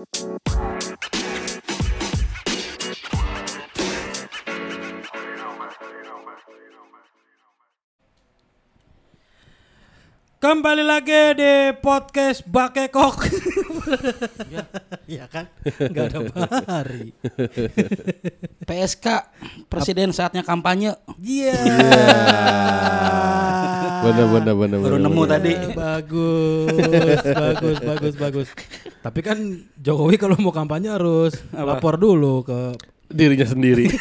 Kembali lagi di podcast Bakekok. Iya kan? Gak ada hari. PSK Presiden saatnya kampanye. Iya. Bener bener bener. Baru bener, nemu bener. tadi. Bagus, bagus, bagus, bagus. Tapi kan Jokowi kalau mau kampanye harus lapor dulu ke Dirinya sendiri.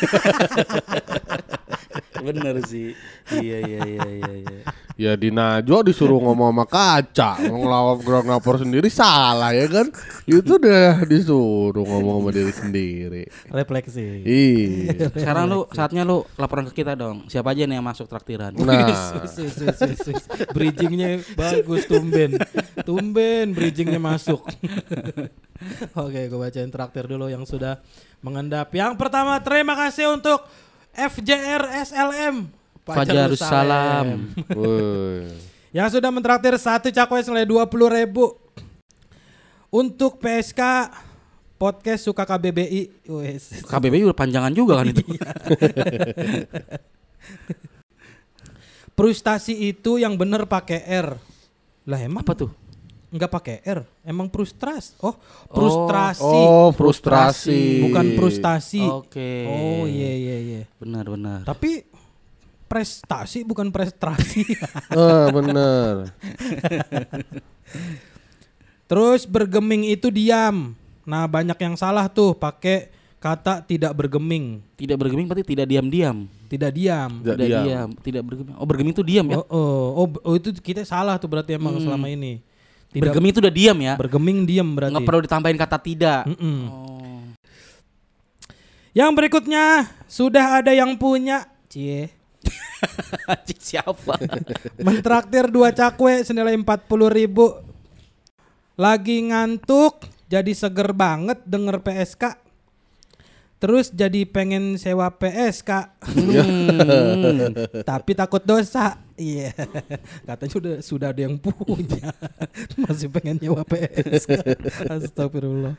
Bener sih. Iya iya iya iya. iya. Ya di Najwa disuruh ngomong sama kaca, ngelawak gerak lapor sendiri salah ya kan? Itu udah disuruh ngomong sama diri sendiri. refleksi. Iya. Sekarang lu saatnya lu laporan ke kita dong. Siapa aja nih yang masuk traktiran? Nah. Bridgingnya bagus tumben, tumben bridgingnya masuk. Oke, gue bacain traktir dulu yang sudah mengendap. Yang pertama, terima kasih untuk FJR SLM Fajar Salam. woi. yang sudah mentraktir satu cakwe senilai dua puluh ribu untuk PSK podcast suka KBBI. Wes. KBBI udah panjangan juga kan itu. Frustasi itu yang bener pakai R. Lah emang Apa tuh? Enggak pakai R, emang frustras. Oh, frustrasi. Oh, frustrasi. Bukan frustasi. Oke. Oh iya iya iya. Benar benar. Tapi prestasi bukan prestasi. Ah, bener. Terus bergeming itu diam. Nah, banyak yang salah tuh pakai kata tidak bergeming. Tidak bergeming berarti tidak diam-diam. Tidak diam. Tidak Tidak diam. diam. Tidak bergeming. Oh bergeming itu diam ya? Oh, oh, oh, oh, itu kita salah tuh berarti emang selama ini. Tidak Bergeming itu udah diam ya? bergeming diam berarti. Nggak perlu ditambahin kata tidak. Mm-mm. Oh. Yang berikutnya sudah ada yang punya. Cie. Anjing, Siapa? Mentraktir dua cakwe senilai 40 ribu. Lagi ngantuk, jadi seger banget denger PSK. Terus jadi pengen sewa PSK. Hmm. Tapi takut dosa. Iya. Katanya sudah sudah ada yang punya. Masih pengen nyewa PSK. Astagfirullah.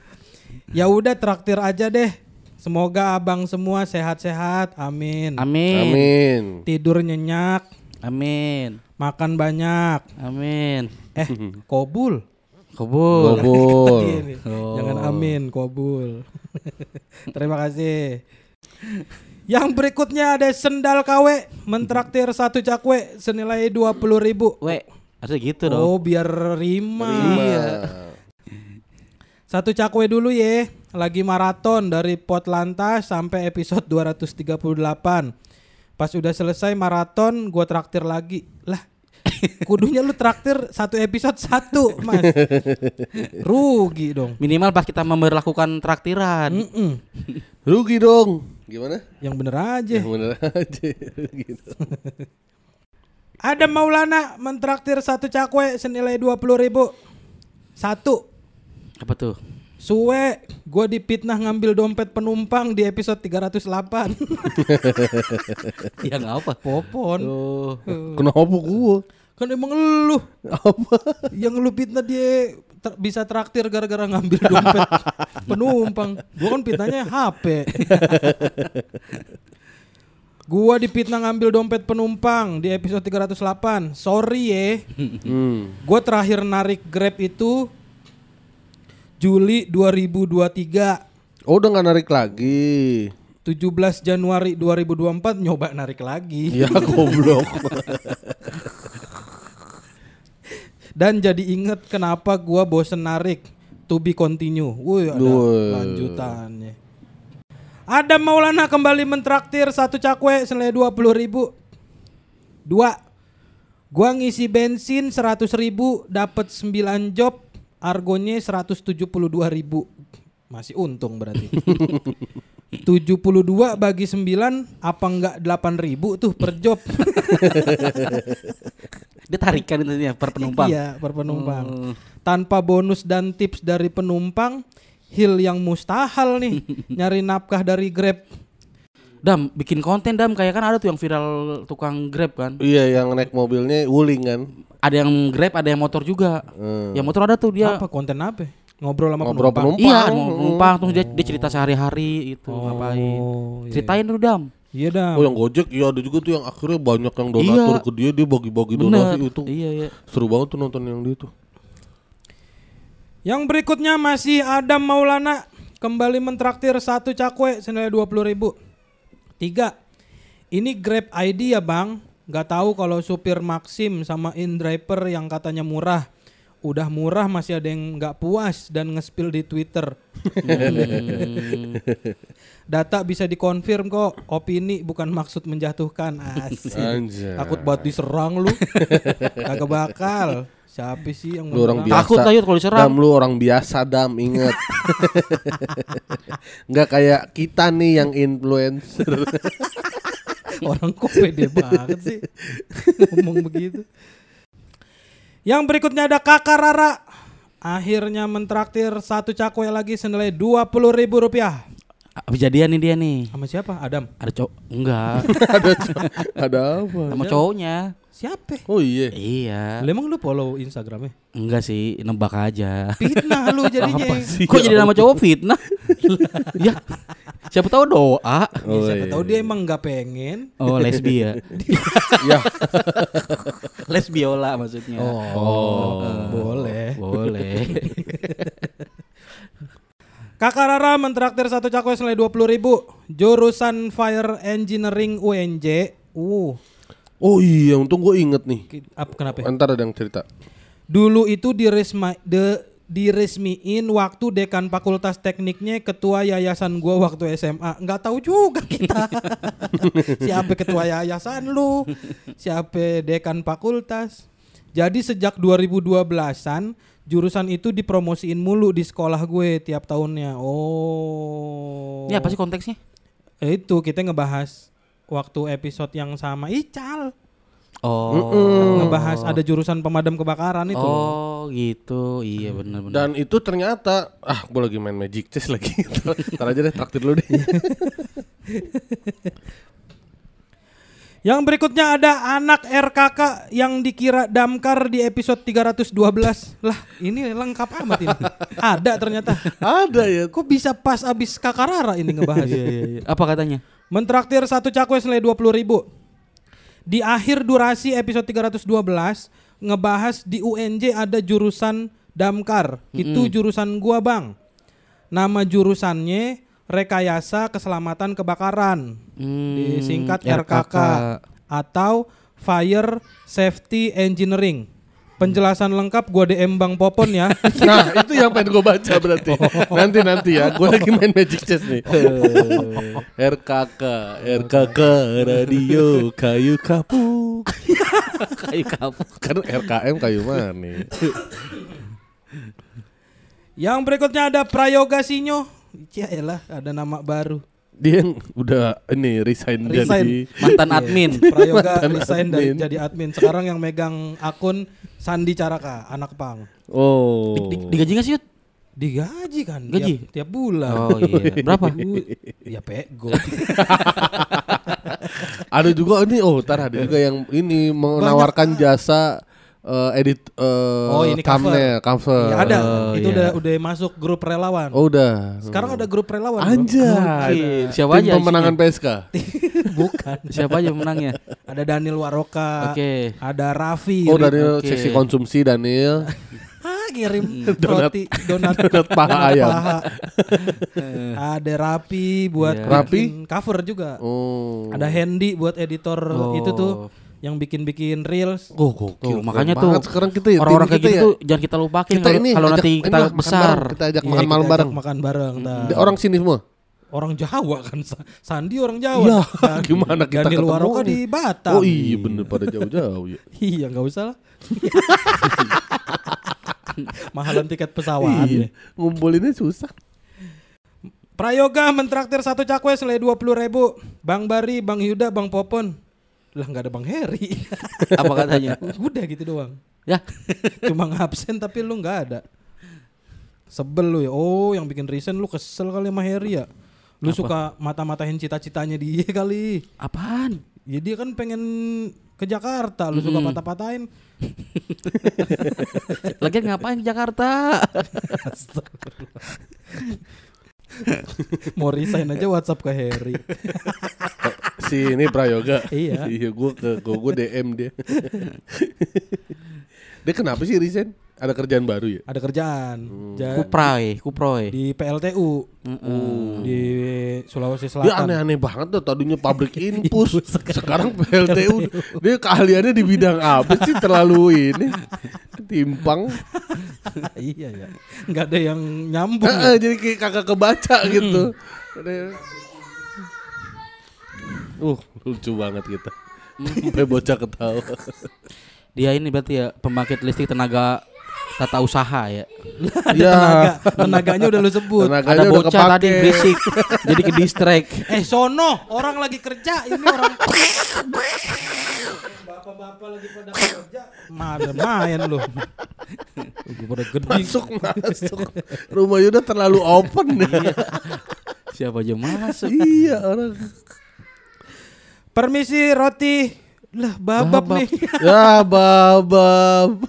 Ya udah traktir aja deh. Semoga abang semua sehat-sehat. Amin. Amin. Amin. Tidur nyenyak, Amin. makan banyak. Amin. Eh, kobul. Kabul. Gobul. Ini. Jangan amin, kobul. Terima kasih. Yang berikutnya ada sendal KW mentraktir satu cakwe senilai 20 ribu. We, harusnya gitu dong. Oh biar rima. Iya. Satu cakwe dulu ya. Lagi maraton dari pot lantas sampai episode 238. Pas udah selesai maraton gua traktir lagi. Lah kudunya lu traktir satu episode satu mas. Rugi dong. Minimal pas kita memperlakukan traktiran. Mm-mm. Rugi dong. Gimana? Yang bener aja. Yang bener aja. gitu. Ada Maulana mentraktir satu cakwe senilai 20 ribu. Satu. Apa tuh? Suwe, gue dipitnah ngambil dompet penumpang di episode 308. Ya nggak apa. Popon. Oh. Kenapa gua? Kan emang lu Apa? yang lu fitnah dia ter- bisa traktir gara-gara ngambil dompet penumpang. Gua kan fitnahnya HP. Gua dipitnah ngambil dompet penumpang di episode 308. Sorry ya. Hmm. Gua terakhir narik Grab itu Juli 2023. Oh, udah nggak narik lagi. 17 Januari 2024 nyoba narik lagi. Ya goblok. Dan jadi inget kenapa gua bosen narik. To be continue. Wih ada Wih. lanjutannya. Ada Maulana kembali mentraktir satu cakwe senilai 20 ribu. Dua. Gua ngisi bensin 100 ribu dapat 9 job. Argonya 172 ribu. Masih untung berarti. 72 bagi 9 apa enggak 8 ribu tuh per job. Dia tarikan itu ya per penumpang. Iya, per penumpang. Oh. Tanpa bonus dan tips dari penumpang, hil yang mustahil nih nyari nafkah dari Grab. Dam, bikin konten Dam kayak kan ada tuh yang viral tukang Grab kan. iya, yang naik mobilnya wuling kan. Ada yang Grab, ada yang motor juga. Hmm. Yang motor ada tuh dia Apa konten apa? Ngobrol sama Ngobrol penumpang. penumpang. Iya, Hmm. mau numpang terus dia, dia cerita sehari-hari itu ngapain. iya. Ceritain dulu Dam. Iya dah. Oh yang Gojek iya ada juga tuh yang akhirnya banyak yang donatur Iya. ke dia dia bagi-bagi Bener. donasi itu. Iya, iya. Seru banget tuh nonton yang dia tuh. Yang berikutnya masih Adam Maulana kembali mentraktir satu cakwe senilai dua puluh ribu. Tiga, ini Grab ID ya bang. Gak tahu kalau supir Maxim sama InDriver yang katanya murah. Udah murah masih ada yang nggak puas dan nge-spill di Twitter. Hmm. Data bisa dikonfirm kok. Opini bukan maksud menjatuhkan. Asik. Anjay. Takut buat diserang lu. Kagak bakal. Siapa sih yang Lu orang biasa. Takut lah, Yud, kalau diserang. Dam lu orang biasa dam inget. Nggak kayak kita nih yang influencer. Orang kok pede banget sih ngomong begitu. Yang berikutnya ada Kakak Rara. Akhirnya mentraktir satu cakwe lagi senilai dua puluh ribu rupiah. Habis jadian nih dia nih. Sama siapa? Adam. Ada cowok enggak ada ada apa? sama cowoknya. Siapa? Oh iya. Iya. Lah, Emang lu follow Instagramnya? Enggak sih, nebak aja. Fitnah lu jadinya. Kok jadi nama cowok fitnah? ya. Siapa tahu doa. Ya, siapa tahu dia emang nggak pengen. Oh, lesbi ya. Ya. Lesbiola maksudnya. Oh, boleh. Boleh. Kakak Rara mentraktir satu cakwe senilai dua puluh ribu. Jurusan Fire Engineering UNJ. Uh, Oh iya, untung gue inget nih. ki- ap- kenapa? Ntar ada yang cerita. Dulu itu diresma, de, diresmiin waktu dekan fakultas tekniknya ketua yayasan gua waktu SMA. Nggak tahu juga kita. Siapa ketua yayasan lu? Siapa dekan fakultas? Jadi sejak 2012-an jurusan itu dipromosiin mulu di sekolah gue tiap tahunnya. Oh. Ini apa sih konteksnya? Eh, Itu kita ngebahas waktu episode yang sama Ical. Oh. Ngebahas ada jurusan pemadam kebakaran itu. Oh, gitu. Iya benar-benar. Dan itu ternyata ah gue lagi main Magic Chess lagi. Ntar aja deh traktir dulu deh. Yang berikutnya ada anak RKK yang dikira damkar di episode 312. Lah, ini lengkap amat ini. ada ternyata. ada ya. Kok bisa pas abis Kakak Rara ini ngebahas? Apa katanya? Mentraktir satu cakwe senilai 20 ribu. Di akhir durasi episode 312 ngebahas di UNJ ada jurusan damkar. Itu jurusan gua, Bang. Nama jurusannya Rekayasa Keselamatan Kebakaran. Hmm, Disingkat RKK atau Fire Safety Engineering. Penjelasan lengkap gua DM Bang Popon ya. Nah itu yang pengen gue baca berarti. Nanti nanti ya. Gue lagi main Magic Chess nih. RKK, RKK Radio Kayu Kapuk. Kayu kapuk. Kan RKM kayu manis. Yang berikutnya ada Prayoga Sinyo. Yaelah, ada nama baru. Dia yang udah ini resign, Resign. jadi Mantan admin. Prayoga Mantan resign dari admin. jadi admin. Sekarang yang megang akun Sandi Caraka, anak pang. oh. Di, di- digaji nggak sih, Yud? Digaji kan Gaji? tiap, tiap bulan. Oh iya. Berapa? Ya pego. Ada juga ini oh ntar ada juga yang ini menawarkan jasa eh, edit eh, Oh, ini cover. thumbnail, cover. Ya ada, Oh, itu iya. udah udah masuk grup relawan. Oh udah. Sekarang ada grup relawan. Anjay. Siapa Tim aja pemenangan PSK. Bukan. Siapa aja pemenangnya? Ada Daniel Waroka. Oke. Ada Raffi. Oh Daniel Oke. seksi konsumsi Daniel. Ah, ngirim Donat. roti donat, Donat paha ayam. paha. ada Rapi buat Iya. Rapi? bikin cover juga. Oh. Ada Handy buat editor Oh. itu tuh yang bikin-bikin reels. Oh gokil. Tuh, makanya tuh sekarang kita ya orang-orang kayak gitu ya. tuh jangan kita lupakin kita kalau ini kalau nanti ini kita makan besar. bareng, kita ajak Iya, makan malam bareng. Makan bareng. Orang sini semua. Orang Jawa kan. Sa- Sandi orang Jawa. Iya, Dan- gimana kita Daniel ketemu Waroka nih? di Batam. Oh iya bener pada jauh-jauh ya. Iya nggak usah lah. Mahalan tiket pesawat. Iya. Ngumpulinnya susah. Prayoga mentraktir satu cakwe selai dua puluh ribu. Bang Bari, Bang Yuda, Bang Popon. Lah nggak ada Bang Heri. Apa katanya? Udah gitu doang. Ya, Cuma ngabsen tapi lu nggak ada. Sebel lu ya. Oh yang bikin resign lu kesel kali sama Heri ya. Lu suka mata-matahin cita-citanya dia kali. Apaan? Ya dia kan pengen ke Jakarta, lu suka patah-patahin. Lagian ngapain ke Jakarta? Mau resign aja WhatsApp ke Harry. Si ini Prayoga. Iya. iya, gua ke gua, gua DM dia. dia kenapa sih resign? Ada kerjaan baru ya? Ada kerjaan. Ja- Kuprai, Kuproy. di PLTU di Sulawesi Dia Selatan. aneh-aneh banget tuh tadinya pabrik infus, sekarang PLTU. Dia keahliannya di bidang apa sih terlalu ini? Timpang. iya ya. Nggak ada yang nyambung. ya. Heeh, jadi kayak kagak kebaca gitu. Uh, lucu banget kita. Sampai bocah ketawa. Dia ini berarti ya pembangkit listrik tenaga tata usaha ya. Ada Ya. tenaga. Tenaganya udah lu sebut. Tenaganya Ada bocah kepake. tadi berisik. jadi ke distract. Eh sono, orang lagi kerja, ini orang Bapak-bapak lagi pada kerja, mana main lu. Lagi pada gede. Masuk masuk. Rumah Yuda terlalu open nih. Siapa aja masuk. iya orang. Permisi roti. Lah babab, Babab. nih. Ya babab.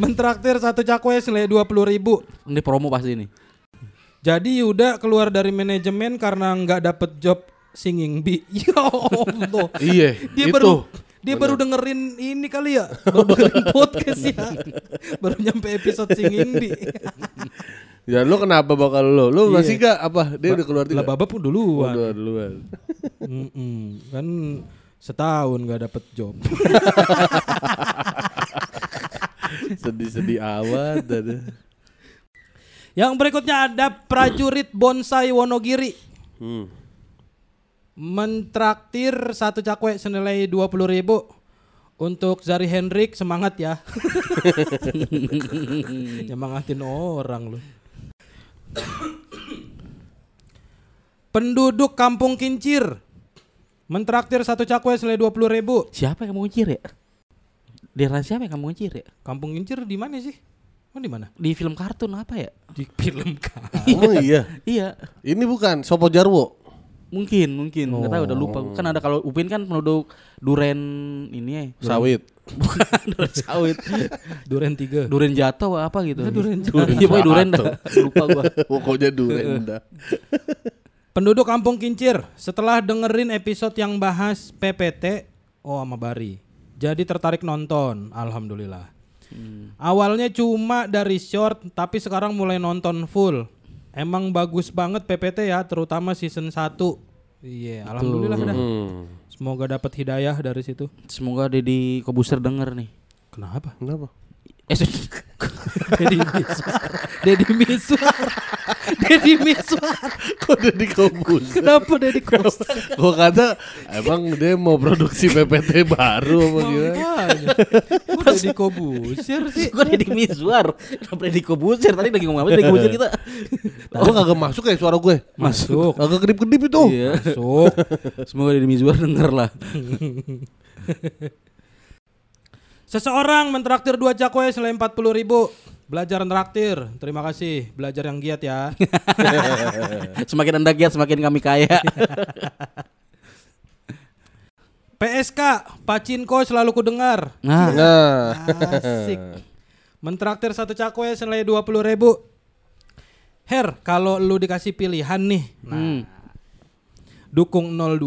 Mentraktir satu cakwe senilai 20 ribu. Ini promo pasti ini. Jadi Yuda keluar dari manajemen karena nggak dapet job singing bee. Ya Allah. Iya, Dia itu. baru dia baru dengerin ini kali ya, baru dengerin podcast ya, baru nyampe episode singing bee. Ya lu kenapa bakal lu? Lu Iya. masih gak apa? Dia udah keluar Lah juga. babab pun duluan. Udah duluan. Mm-mm. Kan setahun nggak dapet job. Sedih-sedih ada. Yang berikutnya ada prajurit bonsai Wonogiri. Hmm. Mentraktir satu cakwe senilai 20 ribu untuk Zari Hendrik semangat ya. Nyemangatin orang lu. Penduduk Kampung Kincir mentraktir satu cakwe senilai 20 ribu. Siapa yang mau ngicir ya? Daerah siapa yang kamu ngicir ya? Kampung Kincir di mana sih? Oh di mana? Di film kartun apa ya? Di film kan. Emang iya. Iya, Ini bukan Sopo Jarwo. Mungkin, mungkin. Nggak tahu, udah lupa. Kan ada kalau Upin kan penduduk Duren ini ya. Duren- Sawit. Bukan Duren sawit. Duren 3. Duren jatuh apa gitu. Duren Iya, pokoknya Duren dah. Lupa gua. Pokoknya duren dah. Penduduk Kampung Kincir setelah dengerin episode yang bahas PPT oh sama Bari. Jadi tertarik nonton, alhamdulillah. Awalnya cuma dari short tapi sekarang mulai nonton full. Emang bagus banget PPT ya, terutama season 1. Iya, alhamdulillah dah. Hmm. Semoga dapat hidayah dari situ. Semoga Deddy Kobuser denger nih. Kenapa? Kenapa? Eh, Deddy Miswar. Deddy Miswar. Deddy Miswar. Kok udah dikobus? Kenapa Deddy Kobuser? Gua kata emang dia mau produksi PPT baru apa gimana? Kok Deddy Kobuser sih? Gue Deddy Miswar. Kenapa Deddy Kobuser? Tadi lagi ngomong apa Deddy Kobuser kita? Gua kagak masuk ya suara gue. Masuk. Kagak kedip-kedip itu. Iya. Masuk. Semoga Deddy Miswar denger lah. Seseorang mentraktir dua cakwe selain 40 ribu. Belajar traktir. Terima kasih. Belajar yang giat ya. Semakin anda giat semakin kami kaya. PSK. Pacinko selalu kudengar. Nah, Nah, Asik. Mentraktir satu cakwe senilai 20 ribu. Her, kalau lu dikasih pilihan nih. Nah, hmm. dukung 02,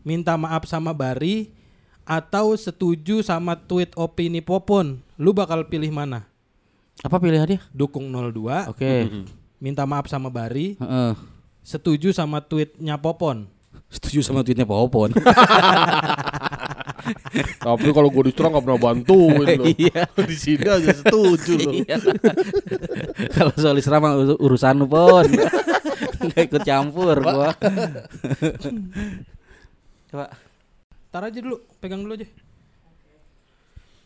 minta maaf sama Bari, atau setuju sama tweet opini Popon. Lu bakal pilih mana? apa pilihannya? Dukung 02, Oke. minta maaf sama Bari, Heeh. setuju sama tweetnya Popon. Setuju sama tweetnya Popon. tapi kalau gue diserang gak pernah bantuin lo. Iya. Di sini aja setuju lo. Iya. Kalau soal ur- urusan lu pon. Enggak ikut campur gua. Coba. Tar aja dulu, pegang dulu aja.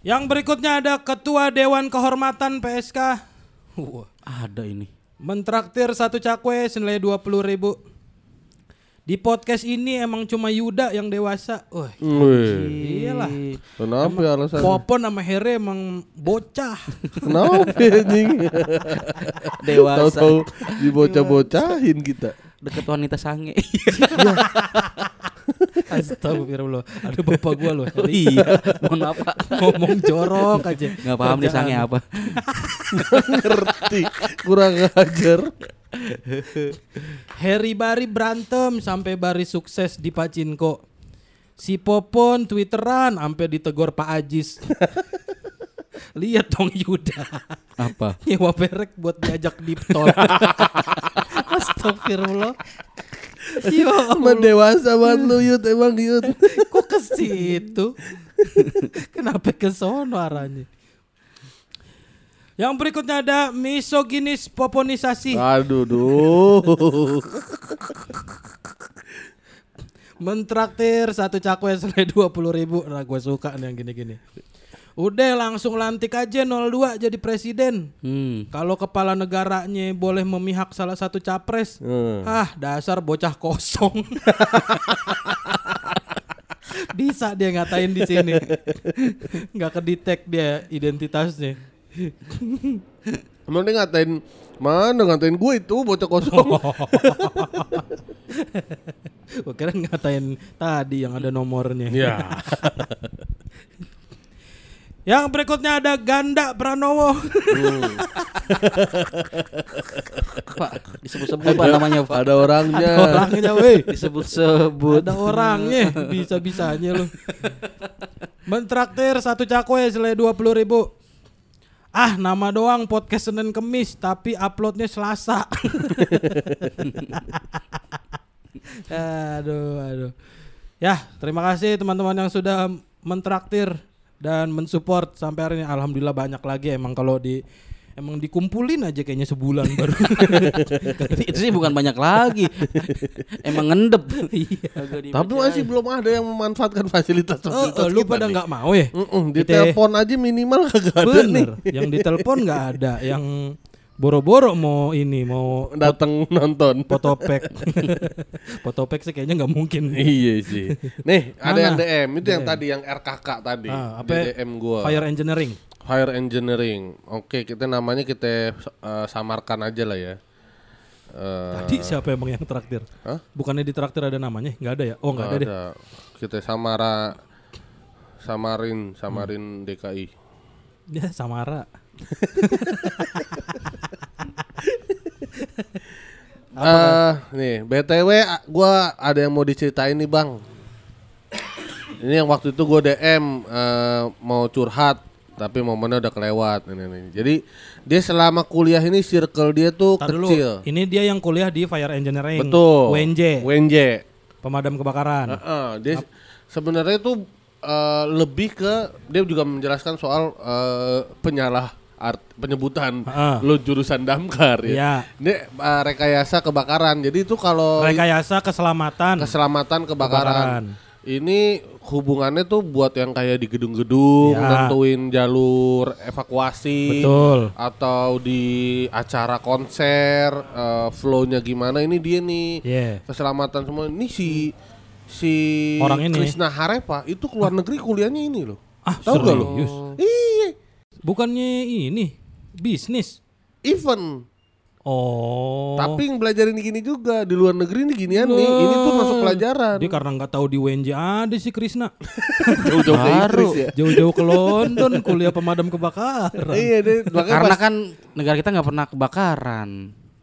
Yang berikutnya ada Ketua Dewan Kehormatan PSK. Wah. Ada ini. Mentraktir satu cakwe senilai 20 ribu. Di podcast ini emang cuma Yuda yang dewasa. Wah, Wih, iyalah. kenapa ya alasannya? Popon sama Here emang bocah. Kenapa anjing? Dewasa. Tahu-tahu dibocah-bocahin kita. Deket wanita sange. Astagfirullah. Ada bapak gua loh. oh iya, mohon maaf Pak. Ngomong jorok aja. Nggak paham nih sange apa. Ngerti, kurang ajar. Harry Bari berantem sampai Bari sukses di Pacinko. Si Popon twitteran sampai ditegur Pak Ajis. Lihat dong Yuda. Apa? Nyewa perek buat diajak deep tol. Astagfirullah. Ya Allah. dewasa banget lu Yud, emang Yud. Kok ke situ? Kenapa ke sono arahnya? Yang berikutnya ada misoginis poponisasi. Aduh, duh. Mentraktir satu cakwe senilai dua puluh ribu. Nah gue suka nih yang gini-gini. Udah langsung lantik aja 02 jadi presiden. Hmm. Kalau kepala negaranya boleh memihak salah satu capres. Hmm. Ah dasar bocah kosong. Bisa dia ngatain di sini. Nggak kedetek dia identitasnya. Emang dia ngatain mana ngatain gue itu bocah kosong. Gue kira ngatain tadi yang ada nomornya. ya. Yang berikutnya ada Ganda Pranowo. Pak, disebut-sebut Pak namanya Pak. Ada orangnya. Orangnya weh. Disebut-sebut. Ada orangnya bisa-bisanya lu. Mentraktir satu cakwe selai dua puluh ribu. Ah nama doang podcast Senin Kemis tapi uploadnya Selasa. aduh aduh. Ya terima kasih teman-teman yang sudah mentraktir dan mensupport sampai hari ini. Alhamdulillah banyak lagi emang kalau di emang dikumpulin aja kayaknya sebulan baru. itu sih bukan banyak lagi. Emang ngendep. Iya. Tapi masih belum ada yang memanfaatkan fasilitas Oh, fasilitas oh, lu pada nggak mau ya? Di telepon aja minimal kagak ada nih. Yang ditelepon nggak ada, yang boro-boro mau ini mau Datang nonton. potopek, potopek sih kayaknya nggak mungkin. iya sih. Nih, ada Mana? yang DM itu yang tadi yang RKK tadi Ah, di apa? DM gua. Fire engineering. Fire Engineering. Oke, kita namanya kita eh, samarkan aja lah ya. Eh, Tadi siapa emang yang traktir? Hah? Bukannya di traktir ada namanya? Nggak ada ya? Oh nggak ada deh. ada. Kita samara samarin samarin DKI. Ya Samara. Eh, nih, BTW gua ada yang mau diceritain nih, Bang. Ini yang waktu itu gua DM eh, mau curhat tapi momennya udah kelewat ini, ini. Jadi dia selama kuliah ini circle dia tuh Tar dulu. kecil. Ini dia yang kuliah di fire engineering. Betul. WNJ. WNJ. Pemadam kebakaran. Heeh, dia sebenarnya itu eh, lebih ke dia juga menjelaskan soal eh, penyalah art penyebutan Heeh. lo jurusan damkar ya. Iya. Ini eh, rekayasa kebakaran. Jadi itu kalau Rekayasa keselamatan. keselamatan kebakaran. Kebakaran. Ini hubungannya tuh buat yang kayak di gedung-gedung, Ya. nentuin jalur evakuasi, Betul. atau di acara konser, eh, flow-nya gimana? Ini dia nih Iya. keselamatan semua. Ini si si Orang ini. Krishna Harepa itu keluar negeri kuliahnya ini loh. Ah, Tahu gak lo? Iya, Bukannya ini bisnis. event. Oh. Tapi yang belajarin gini juga di luar negeri nih ginian nih. Ini tuh masuk pelajaran. Dia karena nggak tahu di WNJ ada si Krisna. Jauh-jauh ke. Inggris ya. Jauh-jauh ke London kuliah pemadam kebakaran. Iya deh, Karena pas- kan negara kita nggak pernah kebakaran.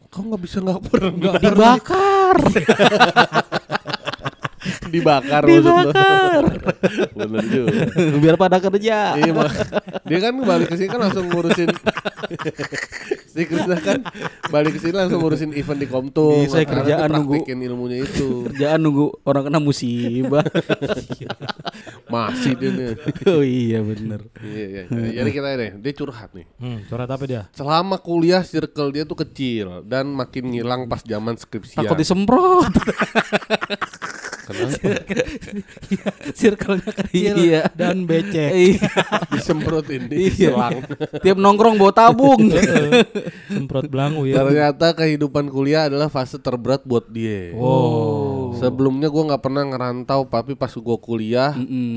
kau nggak bisa nggak pernah Dibakar. dibakar dibakar bener juga Biar pada kerja. iya mak dia kan balik ke sini kan langsung ngurusin si Krisna kan balik ke sini langsung ngurusin event di Komtung Bisa, Makanya kerjaan nunggu. ilmunya itu Kerjaan nunggu orang kena musibah. masih dia nih oh iya bener. iya, iya, iya. jadi kita deh dia curhat nih Hmm, curhat apa dia? selama kuliah circle dia tuh kecil dan makin ngilang pas zaman skripsian Takut disemprot. kenapa Circle-nya kecil Iya. dan becek. Iya. disemprotin Iya. diselang Tiap nongkrong bawa tabung. Semprot belangu ya. Ternyata kehidupan kuliah adalah fase terberat buat dia. Wow. Sebelumnya gua nggak pernah ngerantau, tapi pas gua kuliah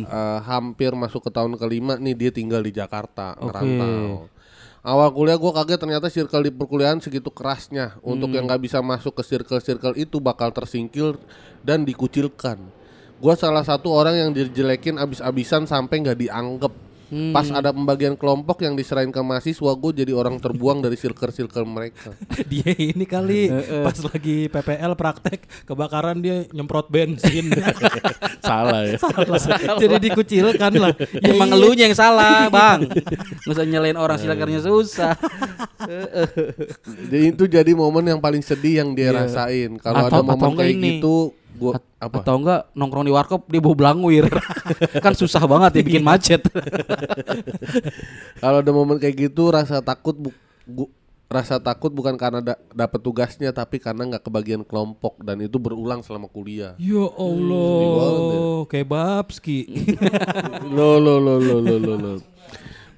Eh, hampir masuk ke tahun kelima nih dia tinggal di Jakarta ngerantau. Awal kuliah gue kaget ternyata circle di perkuliahan segitu kerasnya. Untuk yang nggak bisa masuk ke circle-circle itu bakal tersingkir dan dikucilkan. Gue salah satu orang yang dijelekin abis-abisan sampai nggak dianggap. Pas ada pembagian kelompok yang diserahin ke mahasiswa, gue jadi orang terbuang dari circle-circle mereka. Dia ini kali pas lagi PPL praktek kebakaran dia nyemprot bensin. Salah ya. Jadi dikucilkan lah. Ya Emang elunya yang salah, Bang. Nggak usah nyalain orang silakarnya susah. Jadi itu jadi momen yang paling sedih yang dia rasain. Kalau ada momen kayak ini. gitu, gua apa? Atau enggak nongkrong di warkop dia bau belangwir. kan susah banget ya bikin macet. Kalau ada momen kayak gitu rasa takut bu, gu- rasa takut bukan karena da- dapat tugasnya tapi karena nggak kebagian kelompok dan itu berulang selama kuliah. Ya Allah, kayak Babski. lo lo lo lo lo lo lo.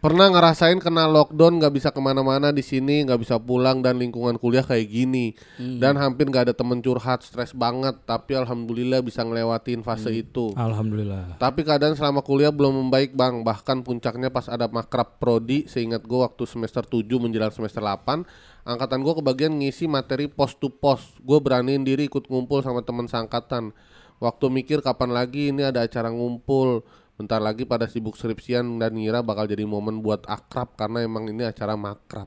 Pernah ngerasain kena lockdown nggak bisa ke mana-mana di sini nggak bisa pulang dan lingkungan kuliah kayak gini. Dan hampir nggak ada temen curhat stres banget. Tapi alhamdulillah bisa ngelewatin fase itu. Alhamdulillah. Tapi keadaan selama kuliah belum membaik bang. Bahkan puncaknya pas ada makrab prodi Seingat gue waktu semester 7 menjelang semester 8 Angkatan gue kebagian ngisi materi post to post. Gue beraniin diri ikut ngumpul sama teman seangkatan. Waktu mikir kapan lagi ini ada acara ngumpul Bentar lagi pada sibuk skripsian dan ngira bakal jadi momen buat akrab Karena emang ini acara makrab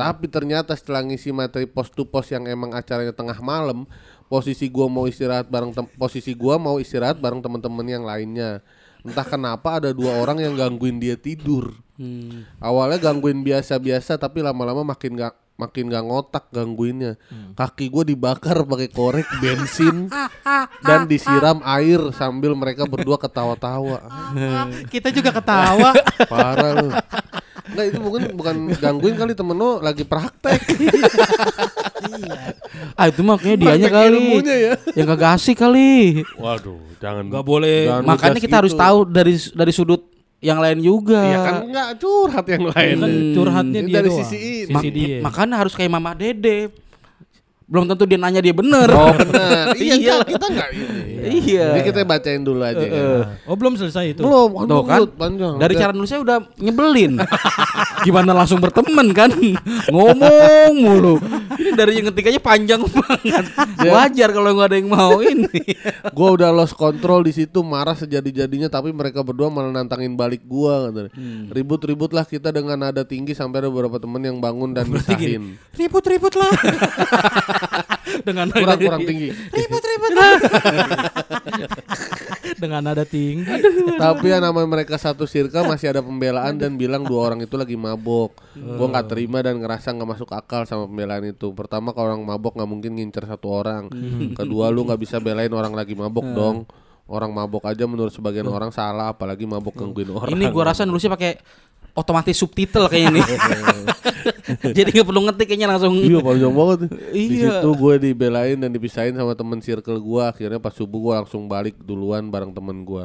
Tapi ternyata setelah ngisi materi post to post yang emang acaranya tengah malam, posisi gua mau istirahat bareng posisi gua mau istirahat bareng teman-teman yang lainnya. Entah kenapa ada dua orang yang gangguin dia tidur. Awalnya gangguin biasa-biasa tapi lama-lama makin gak makin gak ngotak gangguinnya. Kaki gua dibakar pakai korek bensin dan disiram air sambil mereka berdua ketawa-tawa. Kita juga ketawa. Parah lu. Enggak itu mungkin bukan gangguin kali temen lo lagi praktek. ah itu mah kayaknya dianya kali. ya. Yang kagak asik kali. Waduh, jangan. Gak boleh. Jangan Makanya kita harus gitu. tahu dari dari sudut yang lain juga. Iya kan enggak curhat yang lain. Kan curhatnya dia dari doang. sisi ini. Sisi Ma- dia. Makanya harus kayak Mama Dede. Belum tentu dia nanya dia bener. Oh benar. iya Iya. kita enggak ini. Iya. Jadi kita bacain dulu aja kan. Oh belum selesai itu. Belum, Tuh kan, Lut, panjang. dari Udah. cara nulisnya udah nyebelin. Gimana langsung berteman kan? Ngomong mulu. Ini dari yang ketikanya panjang banget. Wajar kalau nggak ada yang mau ini. Gua udah lost control di situ marah sejadi-jadinya tapi mereka berdua malah nantangin balik gua katanya. Ribut-ribut lah kita dengan nada tinggi sampai ada beberapa temen yang bangun dan misahin. Ribut-ribut lah. Dengan Kurang nada kurang tinggi. Ribut-ribut lah. Dengan nada tinggi. Tapi ya namanya mereka satu circle masih ada pembelaan dan bilang dua orang itu lagi mabok. Gua nggak terima dan ngerasa nggak masuk akal sama pembelaan itu. Pertama kalau orang mabok nggak mungkin ngincer satu orang. Kedua lu nggak bisa belain orang lagi mabok dong. Orang mabok aja menurut sebagian orang salah, apalagi mabok gangguin orang. Ini gua rasa nulisnya pakai otomatis subtitle kayak ini. Jadi nggak perlu ngetik kayaknya langsung. Iya panjang banget. Di Iya. situ gue dibelain dan dipisahin sama temen circle gue. Akhirnya pas subuh gue langsung balik duluan bareng temen gue.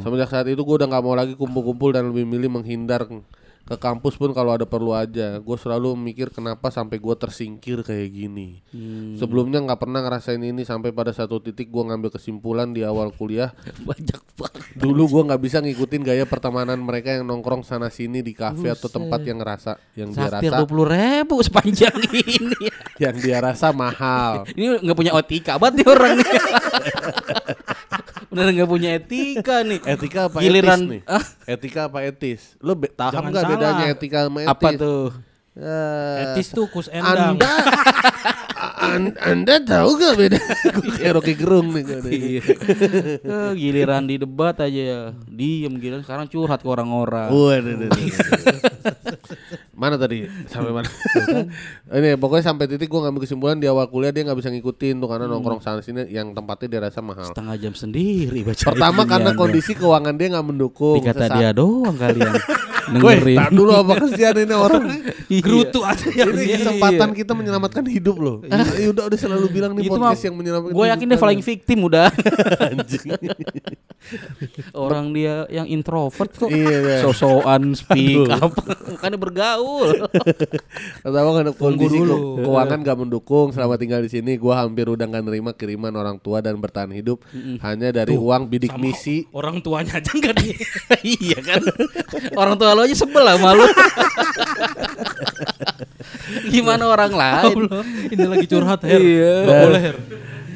Semenjak saat itu gue udah nggak mau lagi kumpul-kumpul dan lebih milih menghindar ke kampus pun kalau ada perlu aja. Gue selalu mikir kenapa sampai gue tersingkir kayak gini. Sebelumnya nggak pernah ngerasain ini sampai pada satu titik gue ngambil kesimpulan di awal kuliah. Banyak banget. Dulu gue nggak bisa ngikutin gaya pertemanan mereka yang nongkrong sana sini di kafe atau tempat yang ngerasa yang dia Hampir rasa dua puluh ribu sepanjang ini. yang dia rasa mahal. Ini nggak punya etika banget nih orang. Bener nggak punya etika nih. Etika apa Giliran etis nih? ah, Etika apa etis? Lu be- paham nggak bedanya etika sama etis? apa tuh? Eh, Etis tuh kus endang. Anda, an- anda tahu gak beda? Gue kayak Rocky Gerung nih. gua nih. Iya. Eh, giliran di debat aja ya. Diem giliran sekarang curhat ke orang-orang. Waduh. Mana tadi? Sampai mana? Ini pokoknya sampai titik gue ngambil kesimpulan di awal kuliah dia nggak bisa ngikutin tuh karena nongkrong sana sini yang tempatnya dia rasa mahal. Setengah jam sendiri baca Pertama karena kondisi keuangan dia nggak mendukung. Dikata dia doang kalian dengerin. tak dulu apa kesian ini orang. Iya. Gerutu aja yang Ini kesempatan kita menyelamatkan hidup loh. Ya udah udah selalu bilang nih Itu mah podcast yang menyelamatkan. Gue yakin dia paling victim udah. Anjing. Orang dia yang introvert kok. Iya, iya. Sosokan speak Aduh. up. Makanya bergaul. Pertama kan kondisi dulu. ke- keuangan gak mendukung selama tinggal di sini. Gua hampir udah gak nerima kiriman orang tua dan bertahan hidup hanya dari uang bidik misi. Orang tuanya aja enggak di iya kan. Orang tua lu aja sebel lah malu. Gimana orang lain? Allah, ini lagi curhat Her. Iya. Gak boleh Her.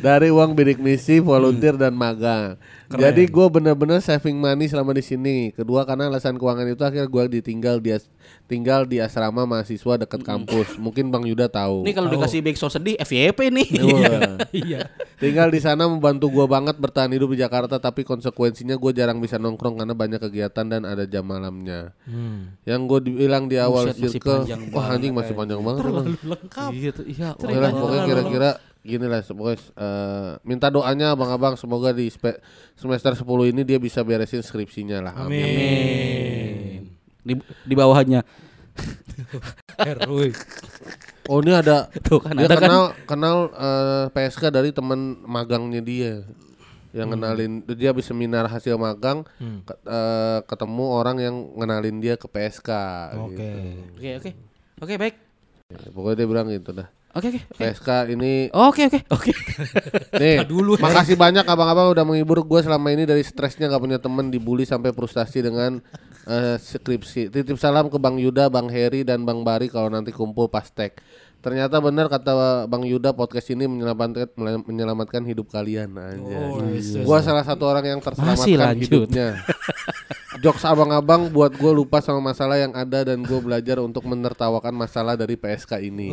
Dari uang bidik misi, volunteer dan magang. Jadi gue bener-bener saving money selama di sini. Kedua karena alasan keuangan itu akhirnya gue ditinggal di as- tinggal di asrama mahasiswa dekat kampus. Mungkin Bang Yuda tahu. Nih kalau dikasih back sound sedih FYP nih. Wah. Iya. Tinggal di sana membantu gua banget bertahan hidup di Jakarta tapi konsekuensinya gue jarang bisa nongkrong karena banyak kegiatan dan ada jam malamnya. Yang gue bilang di awal Buset, masih circle, panjang wah anjing masih panjang banget. emang. Lengkap. Iya iya. Oke lah, pokoknya kira-kira gini lah pokoknya eh, minta doanya abang-abang semoga di spe- semester 10 ini dia bisa beresin skripsinya lah. Amin. Di, di bawahnya. Woi. Oh ini ada Tuh kan dia ada kan. kenal kenal eh, PSK dari teman magangnya dia yang kenalin dia habis seminar hasil magang ke- eh, ketemu orang yang ngenalin dia ke PSK Oke. gitu. Oke, oke. Oke, baik. Ya, pokoknya dia bilang gitu dah Oke, oke. oke. PSK ini Oke, oke. Oke. nih dulu, makasih banyak abang-abang udah menghibur gue selama ini dari stresnya gak punya temen dibully sampai frustasi dengan eh, skripsi titip salam ke Bang Yuda Bang Heri dan Bang Bari kalau nanti kumpul pas tag Ternyata benar kata Bang Yuda podcast ini menyelamatkan menyelamatkan hidup kalian aja. Oh, yes, yes, gua salah satu orang yang terselamatkan hidupnya. Jokes abang-abang buat gue lupa sama masalah yang ada dan gue belajar untuk menertawakan masalah dari PSK ini.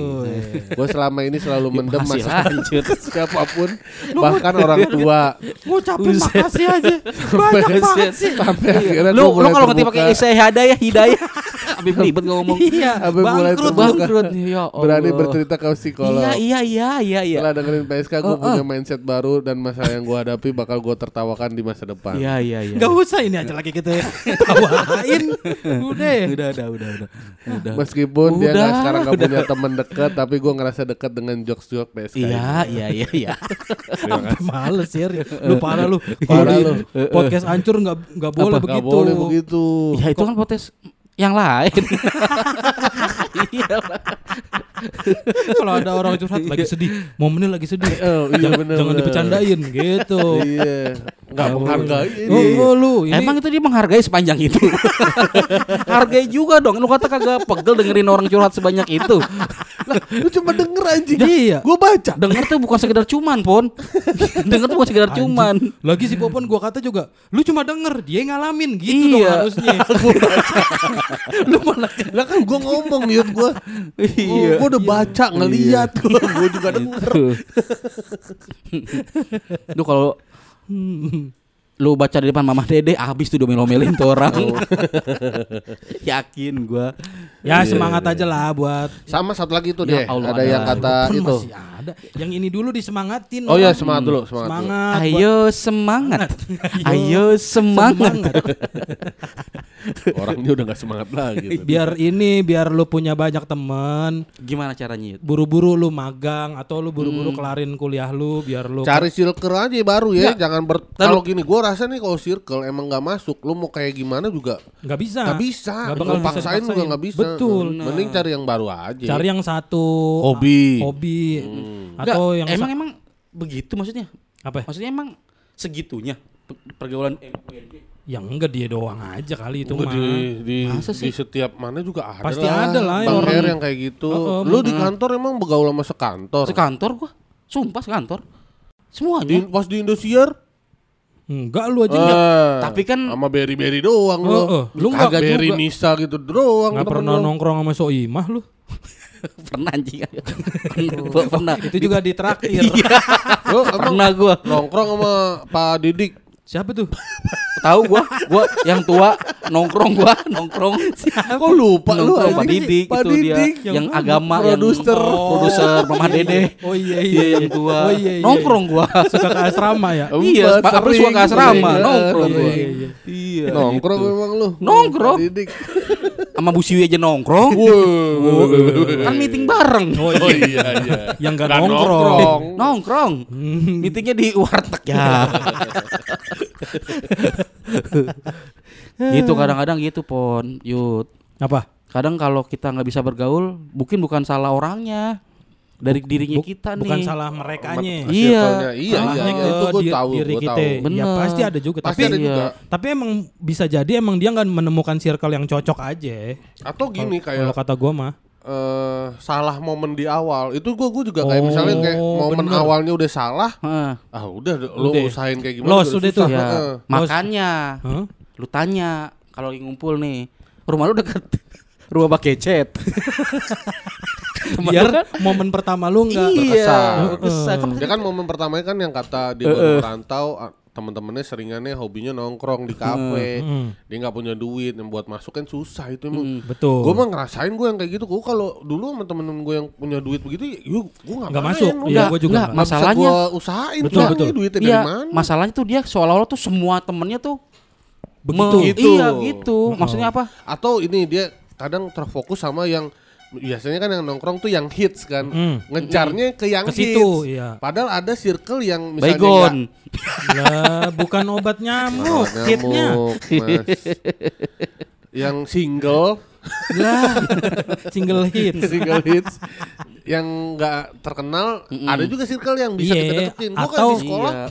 Gue selama ini selalu mendem Masih masalah lanjut. siapa pun, bahkan orang tua. Ngucapin makasih aja. Banyak banget sih. Sampai akhirnya Lu lu kalau ngerti pakai hidayah hidayah. Habis ribet ngomong. Iya, Abang mulai bangkrut. Bangkrut. Ya Allah. Berani bercerita ke psikolog. Iya, iya, iya, iya, iya. Setelah dengerin PSK gue Oh, punya mindset baru dan masalah yang gue hadapi bakal gue tertawakan di masa depan. Iya, iya, iya. Gak usah ini aja lagi kita tawain. Udah ya. Udah, udah, udah, udah. Udah. Meskipun dia Udah, nggak sekarang gak udah. punya teman dekat, tapi gue ngerasa dekat dengan jokes-jokes PSK. Iya, iya, iya, iya. Sampai males ya. Lu parah lu. Parah lu. Podcast hancur nggak nggak boleh begitu. boleh begitu. Ya itu kan potes yang lain. Iya. Kalau ada orang curhat lagi sedih, momennya lagi sedih. Oh, iya jangan, bener, jangan bener. dipecandain gitu. Iya, nggak menghargai Oh, ini. oh, lu ini Emang itu dia menghargai sepanjang itu. Hargai juga dong. Lu kata kagak pegel dengerin orang curhat sebanyak itu. Lah, lu cuma denger anjing. Iya. Gue baca. Denger tuh bukan sekedar cuman, Pon. Denger tuh bukan sekedar cuman. lagi si Popon gua kata juga, lu cuma denger, dia ngalamin gitu dong Iya. harusnya. Lu malah Lah kan gue ngomong niat gue. Iya. Gue udah baca ngeliat. Gue juga denger. Lu kalau lu baca di depan mama dede habis tuh domel-domelin tuh orang. Yakin gua. ya semangat aja lah buat Sama satu lagi tuh Ya deh. Allah, ada ada yang kata itu. masih ada. Yang ini dulu disemangatin. Oh iya orang. semangat dulu, semangat. dulu. Semangat. Ayo semangat. Ayo semangat. Orangnya udah gak semangat lagi. tuh. biar ini biar lu punya banyak teman Gimana caranya? Buru-buru lu magang atau lu buru-buru kelarin kuliah lu biar lu Cari circle aja baru ya, jangan ber. Kalau gini, gue rasa nih kalau circle emang nggak masuk, lu mau kayak gimana juga nggak bisa nggak bisa. Nggak Nggak bakal bisa paksain juga nggak bisa. betul Mending cari yang baru aja. cari yang satu Hobi. hobi Enggak, atau yang emang sa- emang begitu maksudnya? apa ya? Maksudnya emang segitunya pe- pergaulan yang enggak dia doang aja kali itu mah di, di, Masa di setiap mana juga ada Pasti ada lah Bang orang- yang kayak gitu. Heeh, lu di kantor emang begaul sama sekantor. sekantor gua. Sumpah sekantor. Di, Semuanya. pas di Indosiar, enggak lu aja eh, enggak Tapi kan sama Berry Berry doang lu. Heeh, lu enggak Kagak Berry juga. Nisa gitu doang. nggak temen pernah lu. nongkrong sama Soimah lu pernah anjing. Pernah. itu juga di traktir Lu emang Pernah gua. nongkrong sama Pak Didik. Siapa tuh Tahu gua, gua yang tua nongkrong gua, nongkrong. Kok lupa lu Nongkrong Pak? Didik itu dia yang, Yang agama Produser. yang produser Mama Dede. oh iya Iya yang tua. oh iya, iya. Nongkrong gua. suka ke asrama ya Iya, Pak Apri sering, suka ke asrama, nongkrong Iya, gua. iya, iya. Iya. Nongkrong gitu. memang lu. Nongkrong. Pak Didik. Sama Bu Siwi aja nongkrong. Kan meeting bareng. Oh iya iya. yang nggak Nggak nongkrong Nongkrong. Meetingnya di warteg ya. gitu kadang-kadang gitu pon, Yud. apa Kadang kalau kita nggak bisa bergaul, mungkin bukan salah orangnya. Dari dirinya kita nih. Bukan salah merekanya. Iya. Iya, iya, Salahnya iya. ke Itu gue di- tahu, diri gue kita. tahu. Ya Bener. pasti ada juga. Pasti tapi ada juga. tapi emang bisa jadi emang dia nggak menemukan circle yang cocok aja. Atau gini Kalau kayak kata gua mah. eh, salah momen di awal. Itu gue gue juga kayak Oh, misalnya kayak momen bener. awalnya udah salah. Heeh. Ah udah, lu Udah. usahain kayak gimana? Los juga udah susah. tuh. Ya, Heeh. makanya Hah? lu tanya kalau lagi ngumpul nih, rumah lu deket rumah Pak Kecet. Biar momen pertama lu nggak iya, berkesan. berkesan. Kan Dia kan momen pertamanya kan yang kata dia baru merantau ah, teman-temannya seringannya hobinya nongkrong di kafe. Dia nggak punya duit yang buat masuk kan susah itu emang. Betul. Gue mah ngerasain gue yang kayak gitu. Gue kalau dulu sama temen-temen gue yang punya duit begitu, yuk gue nggak masuk. Iya, gua juga bisa masalahnya gua usahain Betul, Bang, betul. duitnya Iya, dari mana? masalahnya tuh dia seolah-olah tuh semua temennya tuh Begitu. me- Gitu. Iya gitu. Maksudnya apa? Atau ini dia kadang terfokus sama yang biasanya kan yang nongkrong tuh yang hits kan. Hmm. Ngejarnya ke yang Ke hits. situ, iya. Padahal ada circle yang misalnya Baygon. Lah, bukan obat nyamuk, nggak- hitnya. yang single Lah, single hits. single hits yang nggak terkenal ada juga circle yang bisa Iya, kita deketin. Gue kan atau- di sekolah Iya.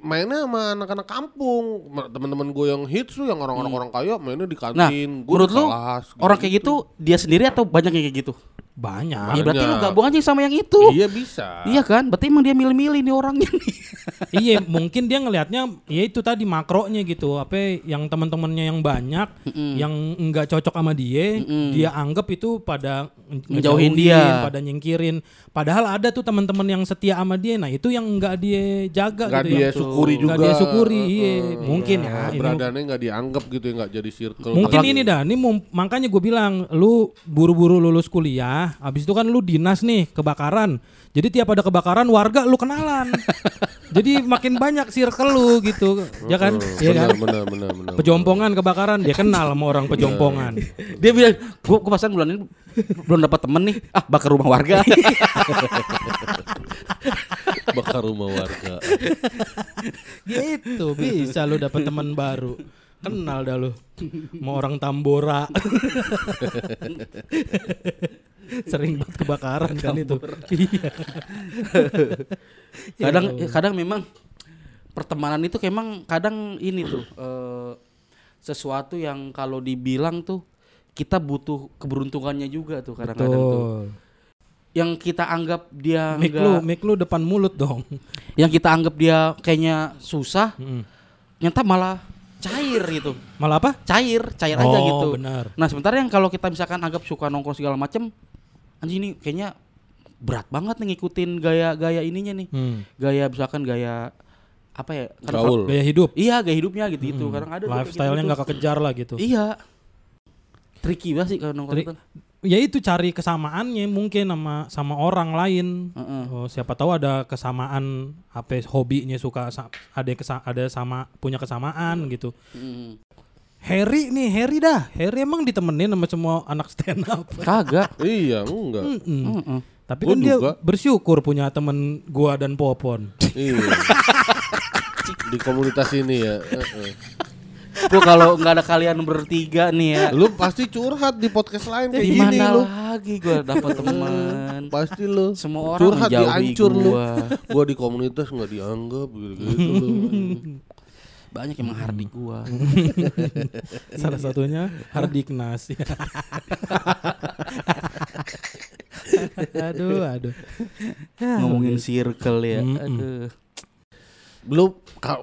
Mainnya sama anak-anak kampung, Ma- teman-teman gue yang hits tuh yang orang-orang orang kaya mainnya di Hmm. Nah, kantin. Gua menurut lu kelas, orang kayak gitu dia sendiri atau banyak yang kayak gitu? Banyak. Ya berarti lu Banyak. gabung aja sama yang itu. Iya bisa. Iya kan? Berarti emang dia milih-milih nih orangnya nih. iya, mungkin dia ngelihatnya ya itu tadi makronya gitu. Apa yang teman-temannya yang banyak yang enggak cocok sama dia, dia anggap itu pada nge- Ngejauhin dia. pada nyingkirin. Padahal ada tuh teman-teman yang setia sama dia. Nah, itu yang enggak dia jaga Nggak gitu. dia yang- syukuri juga. Nggak dia syukuri, iya. Heeh. Mungkin Iya, ya. Ini Beradanya nggak dianggap gitu ya nggak jadi circle. Mungkin ini dah, ini makanya gue bilang lu buru-buru lulus kuliah, habis itu kan lu dinas nih kebakaran. Jadi tiap ada kebakaran warga lu kenalan. Jadi makin banyak circle lu gitu, ya kan? Iya kan? benar, benar, benar, benar. Pejompongan kebakaran dia kenal sama orang pejompongan. dia bilang, gua, pasang bulan ini belum dapat temen nih. Ah, bakar rumah warga. bakar rumah warga. gitu, bisa lu dapat teman baru. Kenal dah lu. Mau orang Tambora. Sering banget kebakaran kan itu. Iya. kadang kadang memang pertemanan itu emang kadang ini tuh eh, sesuatu yang kalau dibilang tuh kita butuh keberuntungannya juga tuh kadang-kadang tuh. Yang kita anggap dia Mik enggak, lu, mik lu depan mulut dong. yang kita anggap dia kayaknya susah, Mm. nyata malah cair gitu. Malah apa? Cair, cair aja Oh, gitu. benar. Nah, sementara yang kalau kita misalkan anggap suka nongkrong segala macem, anjing ini kayaknya berat banget nih ngikutin gaya-gaya ininya nih. Hmm. Gaya misalkan gaya apa ya? kan Gaul. Gaya hidup. Iya, gaya hidupnya gitu itu. Kadang ada Lifestyle-nya gitu. nggak kekejar lah gitu. Iya. Tricky banget sih kalau nongkrong Tri- itu. Ya itu cari kesamaannya mungkin sama sama orang lain. Heeh. Oh, siapa tahu ada kesamaan apa hobinya suka ada kesa- ada sama punya kesamaan gitu. Mm. Harry nih, Harry dah. Harry emang ditemenin sama semua anak stand up. Kagak. iya, enggak. Mm-mm. Heeh. Tapi Gua kan dia juga. bersyukur punya temen gua dan Popon. Iya. Di komunitas ini ya. Gua kalau nggak ada kalian bertiga nih ya. Lu pasti curhat di podcast lain kayak Di gini lu. lagi gua dapat teman. Pasti lu. Semua orang curhat dihancur lu. gua. Gua di komunitas nggak dianggap gitu-gitu lu. Banyak emang hardi gua. Salah satunya Hardiknas. aduh, aduh. Ngomongin circle ya. Mm-mm. Aduh. Belum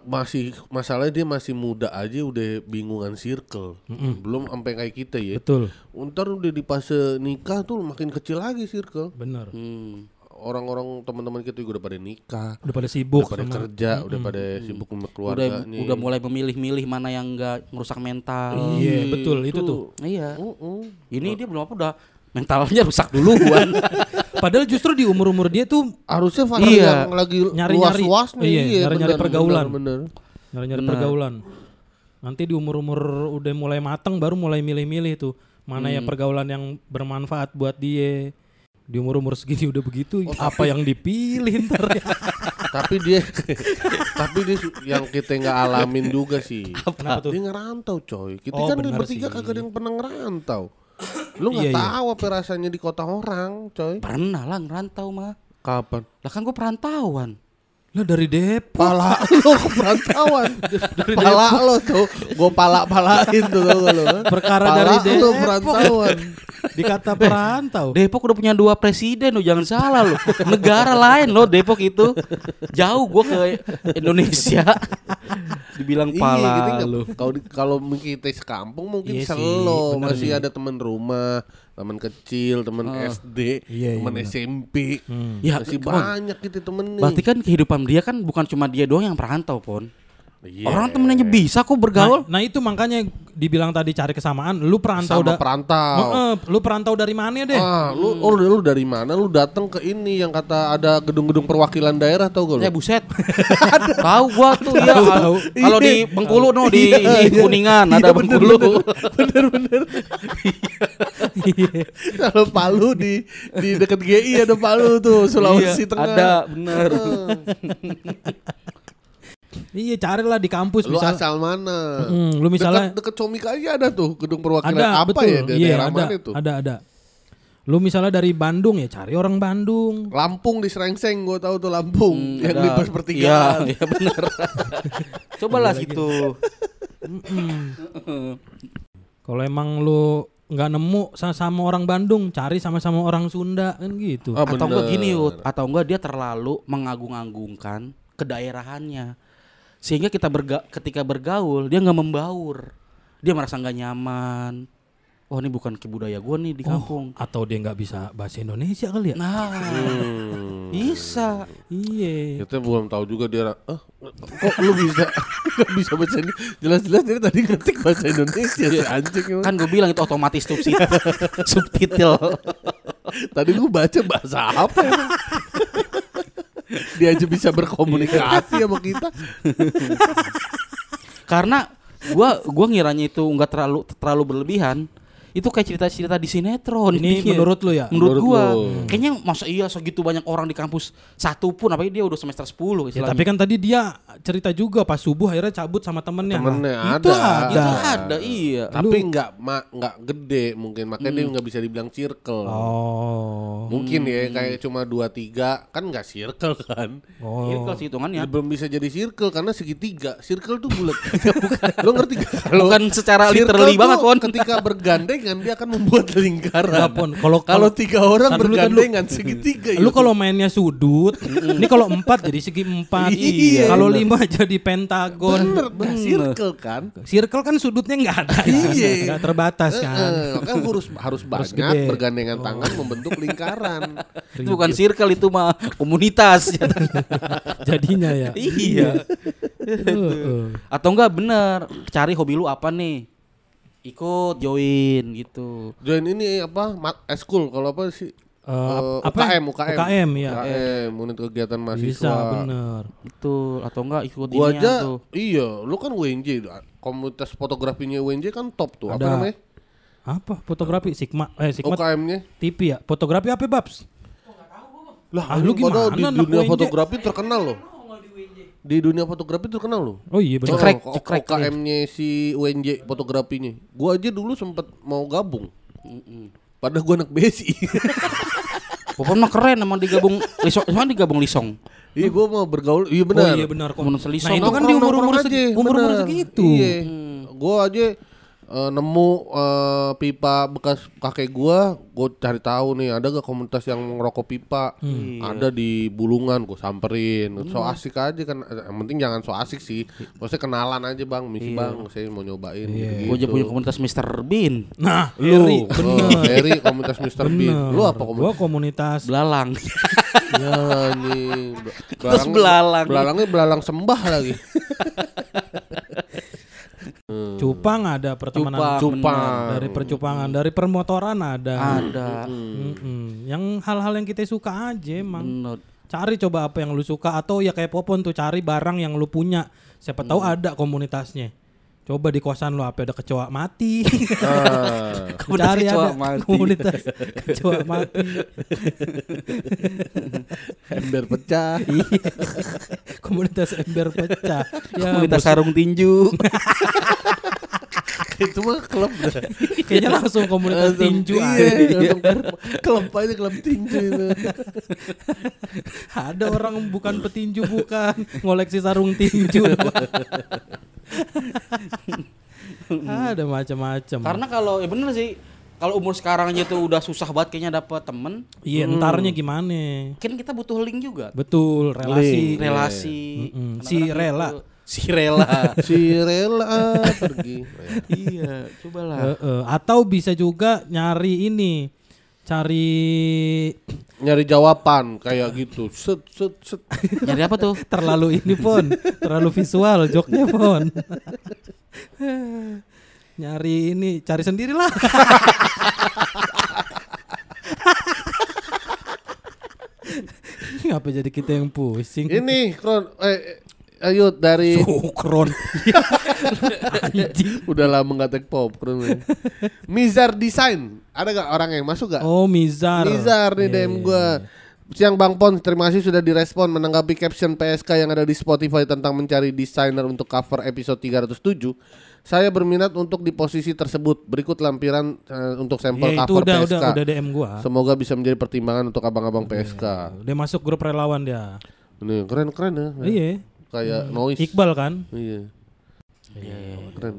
masih masalahnya dia masih muda aja udah bingungan circle. Belum sampai kayak kita ya. Betul, Ntar udah di fase nikah tuh makin kecil lagi circle. bener. Hmm. Orang-orang teman-teman kita juga udah pada nikah, Udah pada sibuk udah pada sama kerja, udah pada sibuk sama Udah keluarganya. udah mulai memilih-milih mana yang nggak merusak mental. Iya, betul itu tuh. Iya. Uh-uh. Ini dia belum apa udah mentalnya rusak duluan. Padahal justru di umur-umur dia tuh Harusnya fase Iya. yang lagi Nyari-nyari- luas-luas nih. iya, nyari-nyari bener, pergaulan. Bener, nyari-nyari pergaulan. Nanti di umur-umur udah mulai mateng baru mulai milih-milih tuh mana ya pergaulan yang bermanfaat buat dia. Di umur-umur segini udah begitu, apa yang dipilih ntar ya? tapi dia tapi dia yang kita nggak alamin juga sih. Kenapa tuh? Dia ngerantau coy. Kita Oh, kan bertiga kagak ada yang pernah ngerantau. Lu nggak Iya, iya. tahu apa rasanya di kota orang, coy. Pernah lah ngerantau mah. Kapan? Lah kan gue perantauan. Lah dari Depok. Pala lo perantauan. pala lo tuh. Gue pala-palain tuh lo. Perkara Pala dari lo Depok. perantauan. Dikata perantau. Depok udah punya dua presiden lo jangan salah lo. Negara lain lo Depok itu. Jauh gue ke Indonesia. Dibilang Iya, pala gitu lo. Kalau kalau kita sekampung mungkin Iya selo masih ada teman rumah, teman kecil, teman SD, Iya, iya, teman bener. SMP. Ya, masih on. banyak gitu temen nih. Berarti kan kehidupan dia kan bukan cuma dia doang yang perantau pon. Iya. Orang temennya bisa kok bergaul. Nah, nah itu makanya dibilang tadi cari kesamaan. Lu perantau sama da- perantau. Heeh, lu perantau dari mana deh? Ah, lu, oh, lu dari mana? Lu datang ke ini yang kata ada gedung-gedung perwakilan daerah tau gak lu? Ya buset. Tahu gua tuh ya. Tahu. Kalau di Bengkulu no di Iya, iya. Kuningan Iya, ada bener, Bengkulu. Kalau Palu di di dekat GI ada Palu tuh, Sulawesi Iya, Tengah. Ada bener. Iya, carilah di kampus Lu misal. asal mana? Hmm, lu misalnya dekat, dekat Comika aja ada tuh gedung perwakilan ada apa betul. ya di iya, daerah ada, mana itu? Ada, ada. Lu misalnya dari Bandung ya cari orang Bandung. Lampung di Serengseng gua tahu tuh Lampung yang Ada. di pas Iya, pertigaan. iya bener. Cobalah situ. Kalau emang lu nggak nemu sama, sama orang Bandung, cari sama-sama orang Sunda kan gitu. Ah, atau enggak bener. gini Yud, atau enggak dia terlalu mengagung-agungkan kedaerahannya. Sehingga kita berga ketika bergaul dia nggak membaur. Dia merasa nggak nyaman. Oh ini bukan kebudaya gua nih di kampung. Atau dia nggak bisa bahasa Indonesia kali ya? Nah, Hmm. bisa. Iya. Kita belum tahu juga dia ah, kok lu bisa nggak bisa baca ini jelas-jelas dia tadi ngetik bahasa Indonesia si anjing emang. Kan gue bilang itu otomatis subtitle. subtitle. Tadi lu baca bahasa apa? Dia aja bisa berkomunikasi sama kita. Karena gua gua ngiranya itu nggak terlalu terlalu berlebihan. Itu kayak cerita-cerita di sinetron. Ini Iya. menurut lu ya? Menurut, Menurut gua. lu. Kayaknya masa iya segitu banyak orang di kampus satu pun apalagi dia udah semester 10 Ya, tapi kan tadi dia cerita juga pas subuh akhirnya cabut sama temennya. Nah, Temennya itu ada. ada. itu ada iya. Tapi nggak nggak gede mungkin makanya dia nggak bisa dibilang circle. Oh. Mungkin ya kayak cuma dua tiga kan nggak circle kan. Oh. Itu sih hitungannya. Belum bisa jadi circle karena segitiga. Circle tuh bulat. Lo ngerti gak? Kalau Bukan secara circle literally banget, Pon. Ketika bergandengan dia akan membuat lingkaran. Pon. Kalau Kalau tiga orang bergandengan segitiga. Lu kalau mainnya sudut, ini kalau empat jadi segi empat. Iya, Kalau bener. lima jadi pentagon. bener, nah, circle kan. Circle kan sudutnya nggak ada. Iya. Nggak terbatas kan. Kan harus harus banyak gede. bergandengan tangan membentuk lingkaran. Itu bukan circle itu mah komunitas. Jadinya ya. iya. Atau enggak bener cari hobi lu apa nih? Ikut join gitu. Join ini apa? Mat eskul kalau apa sih? Eh, Eh, apa? UKM, UKM. UKM, ya. UKM, unit kegiatan mahasiswa. Bisa bener. Itu atau enggak ikut Gua aja, tuh. iya, lu kan WNJ, komunitas fotografinya WNJ kan top tuh. Apa Ada. namanya? Apa? Fotografi Sigma eh Sigma UKM-nya. TV ya. Fotografi apa Babs? Lah, Ah, lu gimana di dunia WNJ? fotografi terkenal loh. Di dunia fotografi terkenal loh. Oh iya bener. Cekrek, Oh, cekrek. UKM-nya si WNJ fotografinya. Gua aja dulu sempet mau gabung. Padahal gua anak besi. Pokoknya mah keren emang digabung lisong, emang digabung lisong. Iya, gua mau bergaul. Iya Oh benar. iya benar kok. Nah itu kan di umur-umur segi, umur-umur segitu. Iya. Gua aja eh, nemu eh, pipa bekas kakek gua, gua cari tahu nih ada gak komunitas yang ngerokok pipa. Ada di Bulungan, gua samperin. So asik aja kan. Yang penting jangan so asik sih. Maksudnya kenalan aja, Bang. Misi Bang, saya mau nyobain gitu. Gue aja punya komunitas Mr. Bean. Nah, Lu, oh, bener. Eri komunitas Mr. Bean. Bener. Lu apa Gua komunitas? komunitas Belalang. ya nih. Terus belalang. Belalangnya belalang sembah lagi. Cupang ada pertemanan Cupang. Cupang. dari percupangan, dari permotoran ada. Ada. Mm-mm. Yang hal-hal yang kita suka aja emang. Bener. Cari coba apa yang lu suka atau ya kayak Popon tuh cari barang yang lu punya. Siapa tahu ada komunitasnya. Coba di kosan lu apa ada kecoa mati. Ah. Komunitas Cari kecoa ada mati. komunitas kecoa mati. ember pecah. Iya. komunitas ember pecah. Ya, komunitas bos- sarung tinju. Itu mah klub dah. Kayaknya langsung komunitas tinju Iya, aja. langsung klub aja klub tinju itu. Ada orang bukan petinju bukan ngoleksi sarung tinju. Ada macam-macam. Karena kalau ya bener sih kalau umur sekarang aja tuh udah susah banget kayaknya dapet temen. iya entarnya gimana? Kan kita butuh link juga. Betul, relasi. Link. Relasi. Mm-mm. Kadang-kadang Si rela. gitu. Si rela. Si rela pergi. iya, cobalah. Heeh. Atau bisa juga nyari ini. Cari Nyari jawaban kayak gitu. Set set set. Nyari apa tuh? terlalu ini pon, terlalu visual joknya pon. Nyari ini, cari sendirilah. Ngapa jadi kita yang pusing? Ini Kron eh eh, ayo dari Sukron. Udah lama nggak take pop Kron. Mizar Design. Ada gak orang yang masuk gak? Oh, Mizar. Mizar nih Iya, DM iya, gua. Siang Bang Pon, terima kasih sudah direspon menanggapi caption PSK yang ada di Spotify tentang mencari desainer untuk cover episode 307. Saya berminat untuk di posisi tersebut. Berikut lampiran eh, untuk sampel Iya, itu cover udah, PSK. udah, udah DM gua. Semoga bisa menjadi pertimbangan untuk abang-abang PSK. Dia masuk grup relawan dia. Ini keren-keren ya. Iya. Kayak noise. Iqbal kan? Iya. Keren.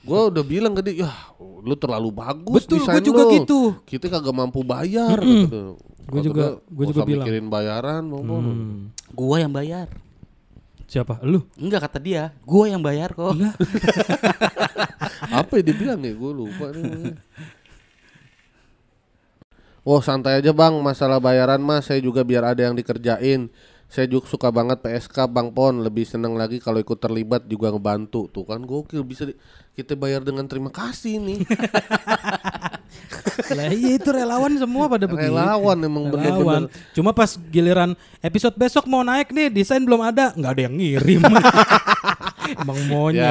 Gua udah bilang ke dia, "Yah, lu terlalu bagus Betul, desain gua juga lu. gitu. Kita kagak mampu bayar gitu. Gua Kata juga- "Nggak juga bilang." mikirin bayaran, Pon." Hmm. Gua yang bayar. Siapa? Lu? Enggak kata dia, gua yang bayar kok. Apa yang dibilang ya? Gue lupa nih. Oh santai aja bang, masalah bayaran mas saya juga biar ada yang dikerjain. Saya juga suka banget PSK Bang Pon, lebih seneng lagi kalau ikut terlibat juga ngebantu. Tuh kan gokil bisa di- kita bayar dengan terima kasih nih. lah iya itu relawan semua pada begitu. Relawan emang Relawan. bener-bener. Cuma pas giliran episode besok mau naik nih, desain belum ada, nggak ada yang ngirim. Emang Ya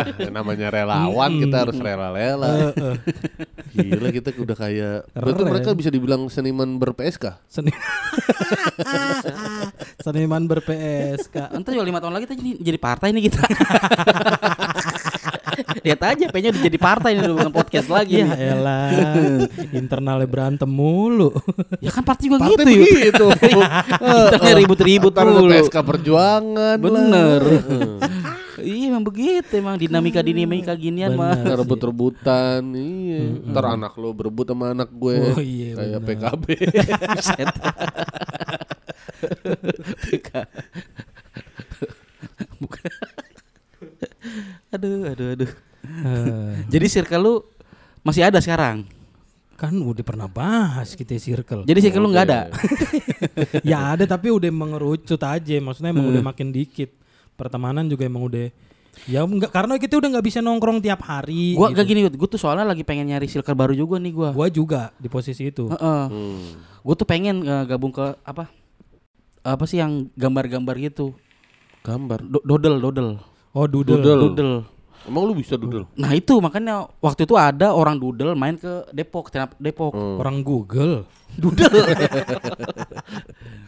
monyet. namanya relawan kita harus rela-rela. Heeh. Gila kita udah kayak Berarti mereka bisa dibilang seniman ber-PSK Seni Seniman ber-PSK. Entar juga lima tahun lagi kita jadi, jadi partai nih kita. Lihat aja, pengen udah jadi partai nih bukan podcast lagi. Ya elah, internalnya berantem mulu. Ya kan partai juga Partai gitu begitu Kita ribut-ribut Ntar ada mulu. PSK perjuangan. Bener. iya emang begitu emang dinamika dinamika ginian mah. Bener. rebut-rebutan iya ntar anak lo berebut sama anak gue Oh, iya, kayak bener. PKB. PK. Bukan. aduh, aduh, aduh. Eh, Jadi circle lu masih ada sekarang. kan udah pernah bahas kita circle. Jadi circle lu nggak ada. ya ada tapi udah mengerucut aja, maksudnya emang udah makin dikit. Pertemanan juga emang udah ya enggak karena kita udah nggak bisa nongkrong tiap hari. Gua gitu. gak gini, gue tuh soalnya lagi pengen nyari circle baru juga nih gua. Gua juga di posisi itu. Heeh. Hmm. Gue tuh pengen eh, gabung ke apa? Apa sih yang gambar-gambar gitu? gambar Do- dodel, dodel. Oh doodle. Doodle. Dodel. Emang lu bisa dudel Nah itu makanya waktu itu ada orang dudel main ke Depok, Depok. Orang Google. Dudel.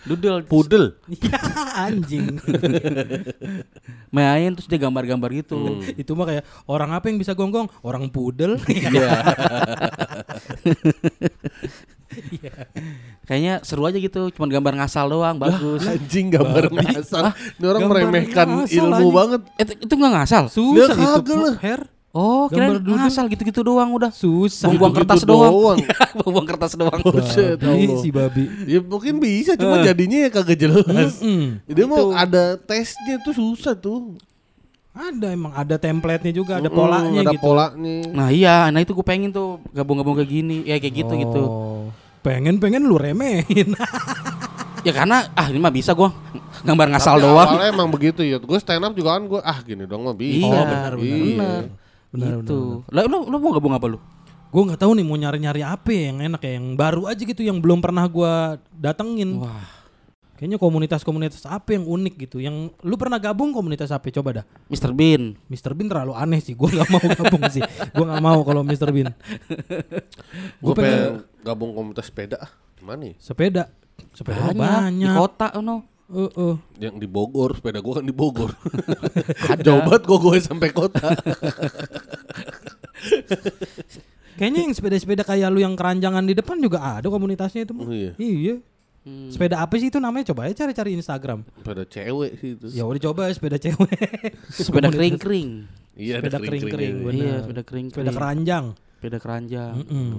dudel. pudel Ya anjing. Main terus dia gambar-gambar gitu. itu mah kayak orang apa yang bisa gonggong? Orang pudel. iya Kayaknya seru aja gitu, cuman gambar ngasal doang, bagus. anjing gambar ngasal ini orang Gambar meremehkan ngasal, ilmu anjing. banget Eh, itu, itu nggak ngasal? Susah Ya, itu. kagak lah. Her. Oh, Gambar kira ngasal gitu-gitu doang udah. Susah. Buang-buang Gitu-gitu kertas doang. doang. Buang-buang kertas doang. Allah. si babi. ya mungkin bisa cuma jadinya ya kagak jelas Mm. dia mau ada tesnya tuh susah tuh Ada emang ada template-nya juga, ada Mm, polanya ada gitu. polanya Nah iya, nah itu gue pengen tuh gabung-gabung kayak gini, ya kayak gitu gitu. Oh. Pengen-pengen lu remehin. Ya karena ah ini mah bisa gua gambar ngasal Tapi doang. Awalnya emang begitu ya. Gue stand up juga kan gue ah gini dong mah bisa. Iya, Oh, benar, benar, Iya. benar. Benar, gitu. Lah lu, lu mau gabung apa lu? Gue nggak tahu nih mau nyari-nyari apa ya yang enak ya, yang baru aja gitu yang belum pernah gua datengin. Wah, Kayaknya komunitas-komunitas apa yang unik gitu. Yang lu pernah gabung komunitas apa? Coba dah. Mr. Bean. Mr. Bean terlalu aneh sih. Gue nggak mau gabung sih. Gue nggak mau kalau Mr. Bean. Gue Gua pengen- pengen gabung komunitas sepeda. ah. Gimana nih? Sepeda. Sepeda mah Banyak, di banyak. kota no. Eh, eh. Yang di Bogor, sepeda gue kan di Bogor. Jauh banget gue gue sampai kota. Kayaknya yang sepeda-sepeda kayak lu yang keranjangan di depan juga ada komunitasnya itu. mah. Oh iya. Iya. Sepeda apa sih itu namanya? Coba aja cari-cari Instagram. Pada cewek sih itu. Ya udah coba sepeda cewek. Sepeda kering-kering. Iya, sepeda kering-kering. Iya, sepeda kering-kering. Sepeda keranjang. Sepeda keranjang. Mm.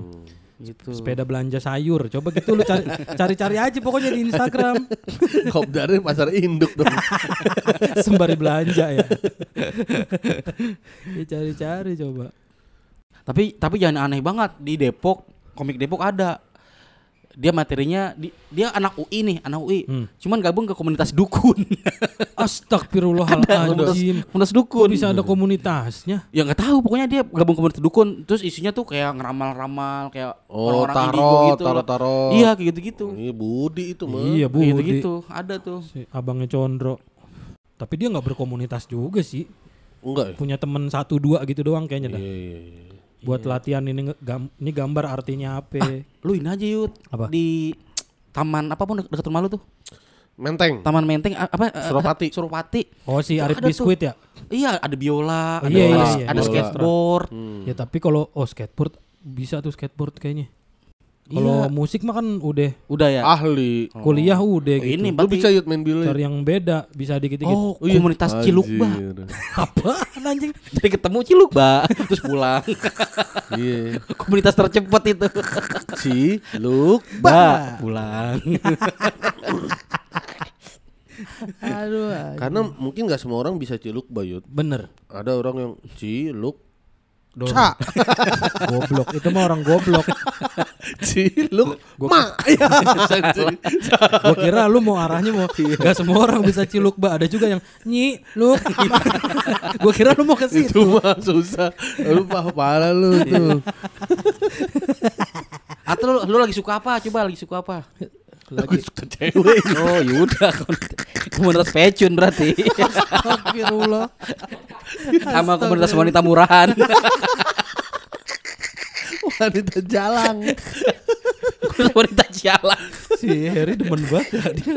Gitu. Sepeda belanja sayur. Coba gitu lu cari cari-cari aja pokoknya di Instagram. Kopdarnya pasar induk dong. Sembari belanja ya. ya cari-cari coba. Tapi tapi jangan aneh banget di Depok, komik Depok ada. Dia materinya di- dia anak UI nih, anak UI. Hmm. Cuman gabung ke komunitas dukun. komunitas, Astagfirullahaladzim. komunitas Kok dukun. bisa ada komunitasnya? Ya nggak tahu, pokoknya dia gabung komunitas dukun. Terus isinya tuh kayak ngeramal-ramal, kayak Oh, orang-orang indigo tarot, gitu. tarot-tarot. Iya, kayak gitu-gitu. Iya, Budi itu mah. Iya bu. Kayak gitu-gitu, ada tuh. Si abangnya Condro. Tapi dia nggak berkomunitas juga sih. Enggak ya? Punya temen satu dua gitu doang kayaknya dah. Iya, iya, iya. Buat latihan ini gam- ini gambar artinya apa? Lu ini aja Yud. Apa? Di taman apa pun dekat rumah lu tuh. Menteng. Taman Menteng apa? eh, Suropati. Suropati. Oh si Tuh Arif ada tuh. Biskuit ya? Iya, ada biola, ada, Iya, iya, ada- iya. ada skateboard. Hmm. Ya tapi kalau oh skateboard bisa tuh skateboard kayaknya. Kalau Iya. musik mah kan udah Udah ya. Ahli. kuliah udah Oh, gitu. ini Lu berarti bisa yut main billy. Cari yang beda bisa dikit-dikit. Oh, Oh iya. komunitas Cilukba. Anjir. Apa anjing? Jadi ketemu Cilukba, terus pulang. Iya. komunitas tercepat itu. Cilukba. pulang. Aduh. Karena mungkin nggak semua orang bisa Cilukba yut. bener. Ada orang yang Ciluk. Dong. Ca. goblok. Itu mah orang goblok. Ciluk. Gua- Ma. Ya. Gua kira lu mau arahnya mau Gak semua orang bisa ciluk ba Ada juga yang Nyi lu Gua kira lu mau ke Itu situ mah susah. Lu pah pala lu tuh. Atau lu, lu lagi suka apa? Coba lagi suka apa? Lagi suka cewek. Oh, yaudah. komunitas pecun berarti. Astagfirullah Sama komunitas wanita murahan. Wanita jalang. Wanita jalan. Si Harry demen banget ya dia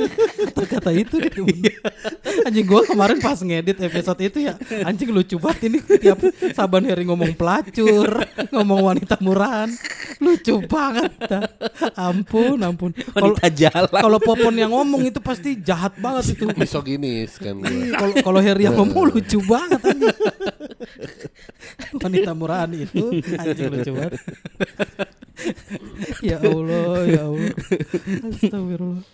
Kata-kata itu dia demen Anjing gua kemarin pas ngedit episode itu ya Anjing lucu banget ini Tiap Saban Harry ngomong pelacur Ngomong wanita murahan Lucu banget dah. Ampun ampun Kalau Wanita jalan. kalau Popon yang ngomong itu pasti jahat banget itu Misoginis kan gue. Iya, Kalau kalau Harry yang ngomong lucu banget anjing. Wanita murahan itu anjing lucu banget. ya Allah, ya Allah. Astagfirullah.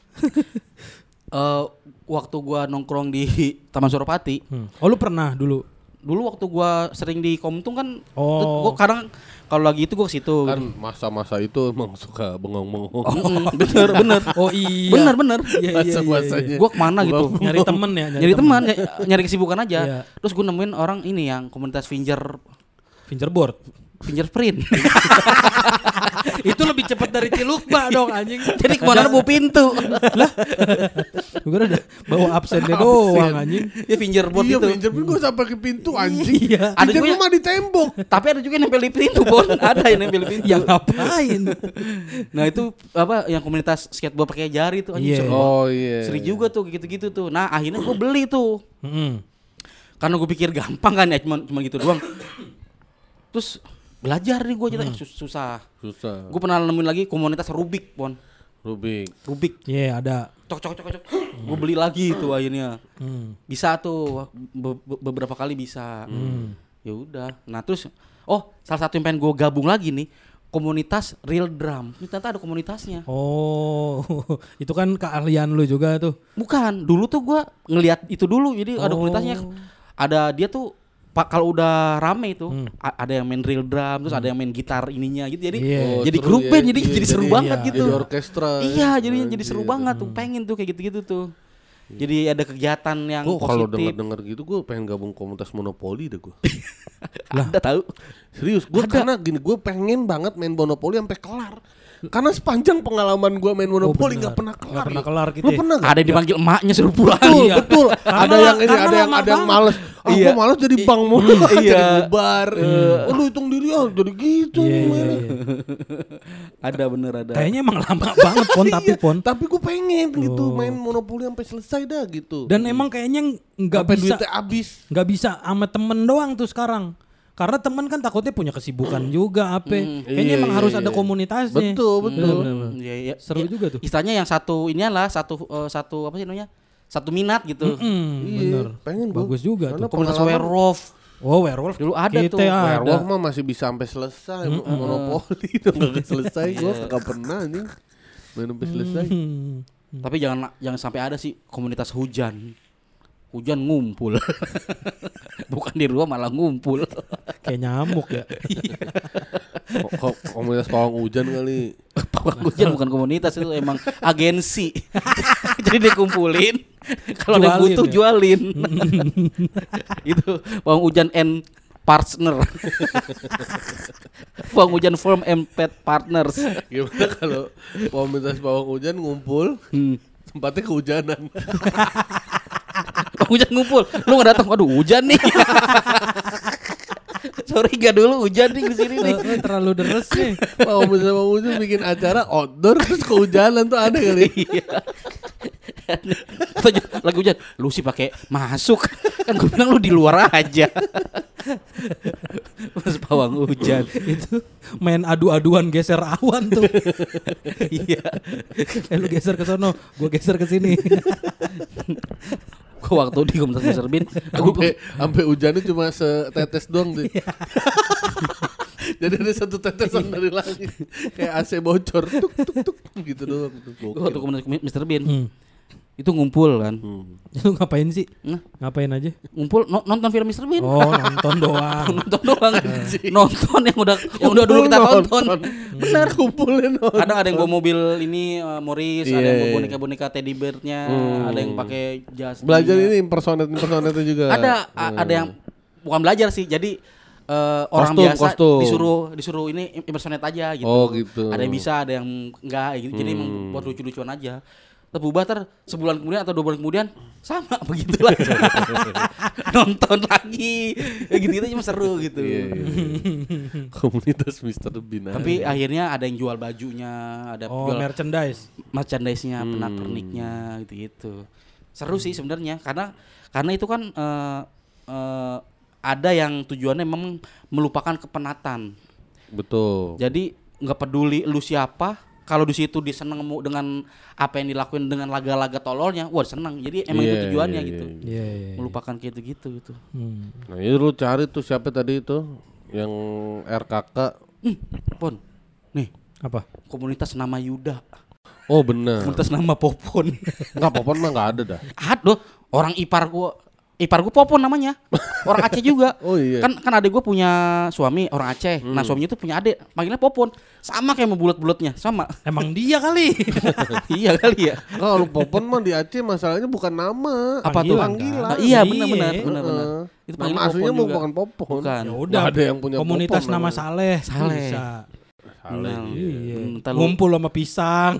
Eh, waktu gua nongkrong di Taman Suropati, Hmm. Oh lu pernah dulu? dulu waktu gua sering di Komtung kan Oh. gua kadang kalau lagi itu gua ke situ. Kan masa-masa itu emang suka bengong-bengong. Mm, bener bener. Oh iya. Bener bener. Iya, iya, iya, iya. Gua ke mana gitu? Nyari temen ya, Nyari teman, ny- nyari kesibukan aja. Iya. Terus gua nemuin orang ini yang komunitas finger Fingerboard. fingerprint. itu lebih cepat dari Cilukba dong anjing. Jadi ke mana bawa pintu. Gue udah bawa absennya doang anjing. ya fingerboard Iya, itu. pinjam gue sampai ke pintu anjing. Iya. Ada juga- rumah di tembok. Tapi ada juga yang nempel di pintu, Bon. Ada yang nempel di pintu. Yang ngapain? Nah, itu apa yang komunitas skateboard pakai jari tuh anjing Iya. seru. Oh iya. Seri juga tuh gitu-gitu tuh. Nah, akhirnya gue beli tuh. Mm-mm. Karena gue pikir gampang kan ya, cuma cuma gitu doang. Terus belajar nih gue jadi sus- susah. Susah. Gue pernah nemuin lagi komunitas Rubik, Bon. Rubik. Rubik. Iya ada. Cok cok cok cok. Gue beli lagi tuh akhirnya. Hmm. Bisa tuh be- be- beberapa kali bisa. Hmm. Ya udah. Nah, terus oh, salah satu yang pengen gue gabung lagi nih komunitas real drum. Ini ternyata ada komunitasnya. Oh, itu kan keahlian lu juga tuh. Bukan, dulu tuh gua ngelihat itu dulu. Jadi ada Oh. komunitasnya. Ada dia tuh Pak kalau udah rame itu Hmm. a- ada yang main real drum, terus ada yang main gitar ininya gitu. Jadi Iya. Oh, jadi grup ya. band jadi Iya, jadi seru jadi- banget iya. gitu. Jadi orkestra. Iya, jadinya jadi seru banget tuh. Pengen tuh kayak gitu-gitu tuh. Jadi ada kegiatan yang Gue kalau denger-denger gitu gue pengen gabung komunitas monopoli deh gue. Ada tahu. Serius, gue karena gini gue pengen banget main monopoli sampai kelar. Karena sepanjang pengalaman gue main monopoli benar. nggak pernah kelar. Nggak pernah kelar gitu Lu ya? pernah nggak? Ada yang dipanggil emaknya suruh pulang. Betul, Iya. betul. Ada yang ini, ada yang ada yang males. Ah, Iya. gua males jadi bang mulu, jadi Iya. bubar. Oh, lu hitung diri ah, jadi gitu. Iya, iya, mainnya. iya. ada bener ada. Kayaknya emang lama banget pon tapi Iya, pon. Tapi gue pengen gitu Oh. main monopoli sampai selesai dah gitu. Dan emang kayaknya nggak bisa duitnya habis. nggak bisa sama temen doang tuh sekarang. Karena teman kan takutnya punya kesibukan juga apa. Kayaknya Iya, emang iya, harus iya. ada komunitasnya. Betul, betul. Bener-bener. Iya, iya. Seru Iya. juga tuh. Istilahnya yang satu ini adalah satu eh, satu apa sih namanya? Satu minat gitu. Hmm, Iya, bener. pengen gua. Bagus juga Karena tuh. Komunitas werewolf. Oh, werewolf Dulu ada Kita tuh. ada. Werewolf mah masih bisa sampai selesai monopoli udah nggak selesai gua kagak pernah nih main sampai selesai Hmm. Tapi jangan jangan sampai ada sih komunitas hujan. Hujan ngumpul. Bukan di rumah malah ngumpul. Kayak nyamuk ya. Ko- ko- komunitas pawang hujan kali Pawang hujan bukan komunitas itu emang agensi. Jadi dikumpulin. Kalau ada butuh ya? jualin. itu pawang hujan and partner. pawang hujan firm and pet partners. gimana kalau komunitas pawang hujan ngumpul Hmm. tempatnya kehujanan hujan ngumpul. Lu nggak datang. Waduh hujan nih. Sorry gak dulu hujan nih di sini nih. Eh, eh, terlalu deres nih. komunitas pawang hujan bikin acara outdoor terus kehujanan tuh aneh kali Iya. Lagi hujan, lu sih pakai masuk. Kan gue bilang lu di luar aja. Pas pawang hujan. Itu main adu-aduan geser awan tuh. Iya. eh lu geser ke sono, gua geser ke sini. Gue waktu di komunitas Mr. Bean, sampai sampai hujannya cuma setetes doang sih jadi ada satu tetesan dari langit kayak AC bocor tuk tuk tuk gitu doang gue waktu komunitas Mr. Bean, Hmm. Itu ngumpul kan. Hmm. Lu ngapain sih? Nah, Ngapain aja? ngumpul no- nonton film Mr. Bean. Oh, nonton doang. nonton doang nonton yang udah yang udah dulu kita tonton benar kumpulin nonton. kadang ada yang bawa mobil ini uh, Morris ada Iya, yang bawa iya. boneka-boneka teddy bear-nya Hmm. ada yang pakai jas belajar ini impersonate impersonate juga ada a- ada yang bukan belajar sih jadi eh, orang Kostum, biasa kostum. disuruh disuruh ini impersonate aja gitu. Oh, gitu. ada yang bisa ada yang enggak gitu jadi emang Hmm. buat lucu-lucuan aja terubah ter sebulan kemudian atau dua bulan kemudian sama begitu lagi nonton lagi ya gitu gitu cuma seru gitu Iya, iya, iya. komunitas Mr. Bean tapi akhirnya ada yang jual bajunya ada Oh, jual merchandise. merchandise-nya, Hmm. pernak-perniknya gitu-gitu. Seru sih sebenarnya karena karena itu kan eh, eh, ada yang tujuannya memang melupakan kepenatan. betul Jadi nggak peduli lu siapa, kalau di situ dia seneng mu- dengan apa yang dilakuin dengan laga-laga tololnya, wah seneng. Jadi emang itu Iya, tujuannya iya, gitu. iya, Iya, iya. iya. Melupakan kayak gitu-gitu gitu. Hmm. nah itu lu cari tuh siapa tadi itu yang RKK Hmm, Pon. Nih, Apa? komunitas nama Yuda. oh bener Komunitas nama Popon. nggak popon mah nggak ada dah Aduh, orang ipar gua ipar gua Popon namanya. Orang Aceh juga. Oh iya. Kan kan adik gua punya suami orang Aceh. Nah, suaminya tuh punya adik, panggilnya Popon. Sama kayak mau bulat-bulatnya, sama. Emang dia kali. iya kali ya. Kalau popon mah di Aceh masalahnya bukan nama. Apa tuh? Panggilan, Ah, kan? iya, Iya. benar-benar, benar-benar. Heeh. Itu aslinya Popon mau juga. bukan popon. Bukan. Ya udah. Ada yang punya Komunitas popon nama namanya. Saleh. Saleh. Saleh. Nah, Iya. hmm, ntar lu- Ngumpul sama pisang.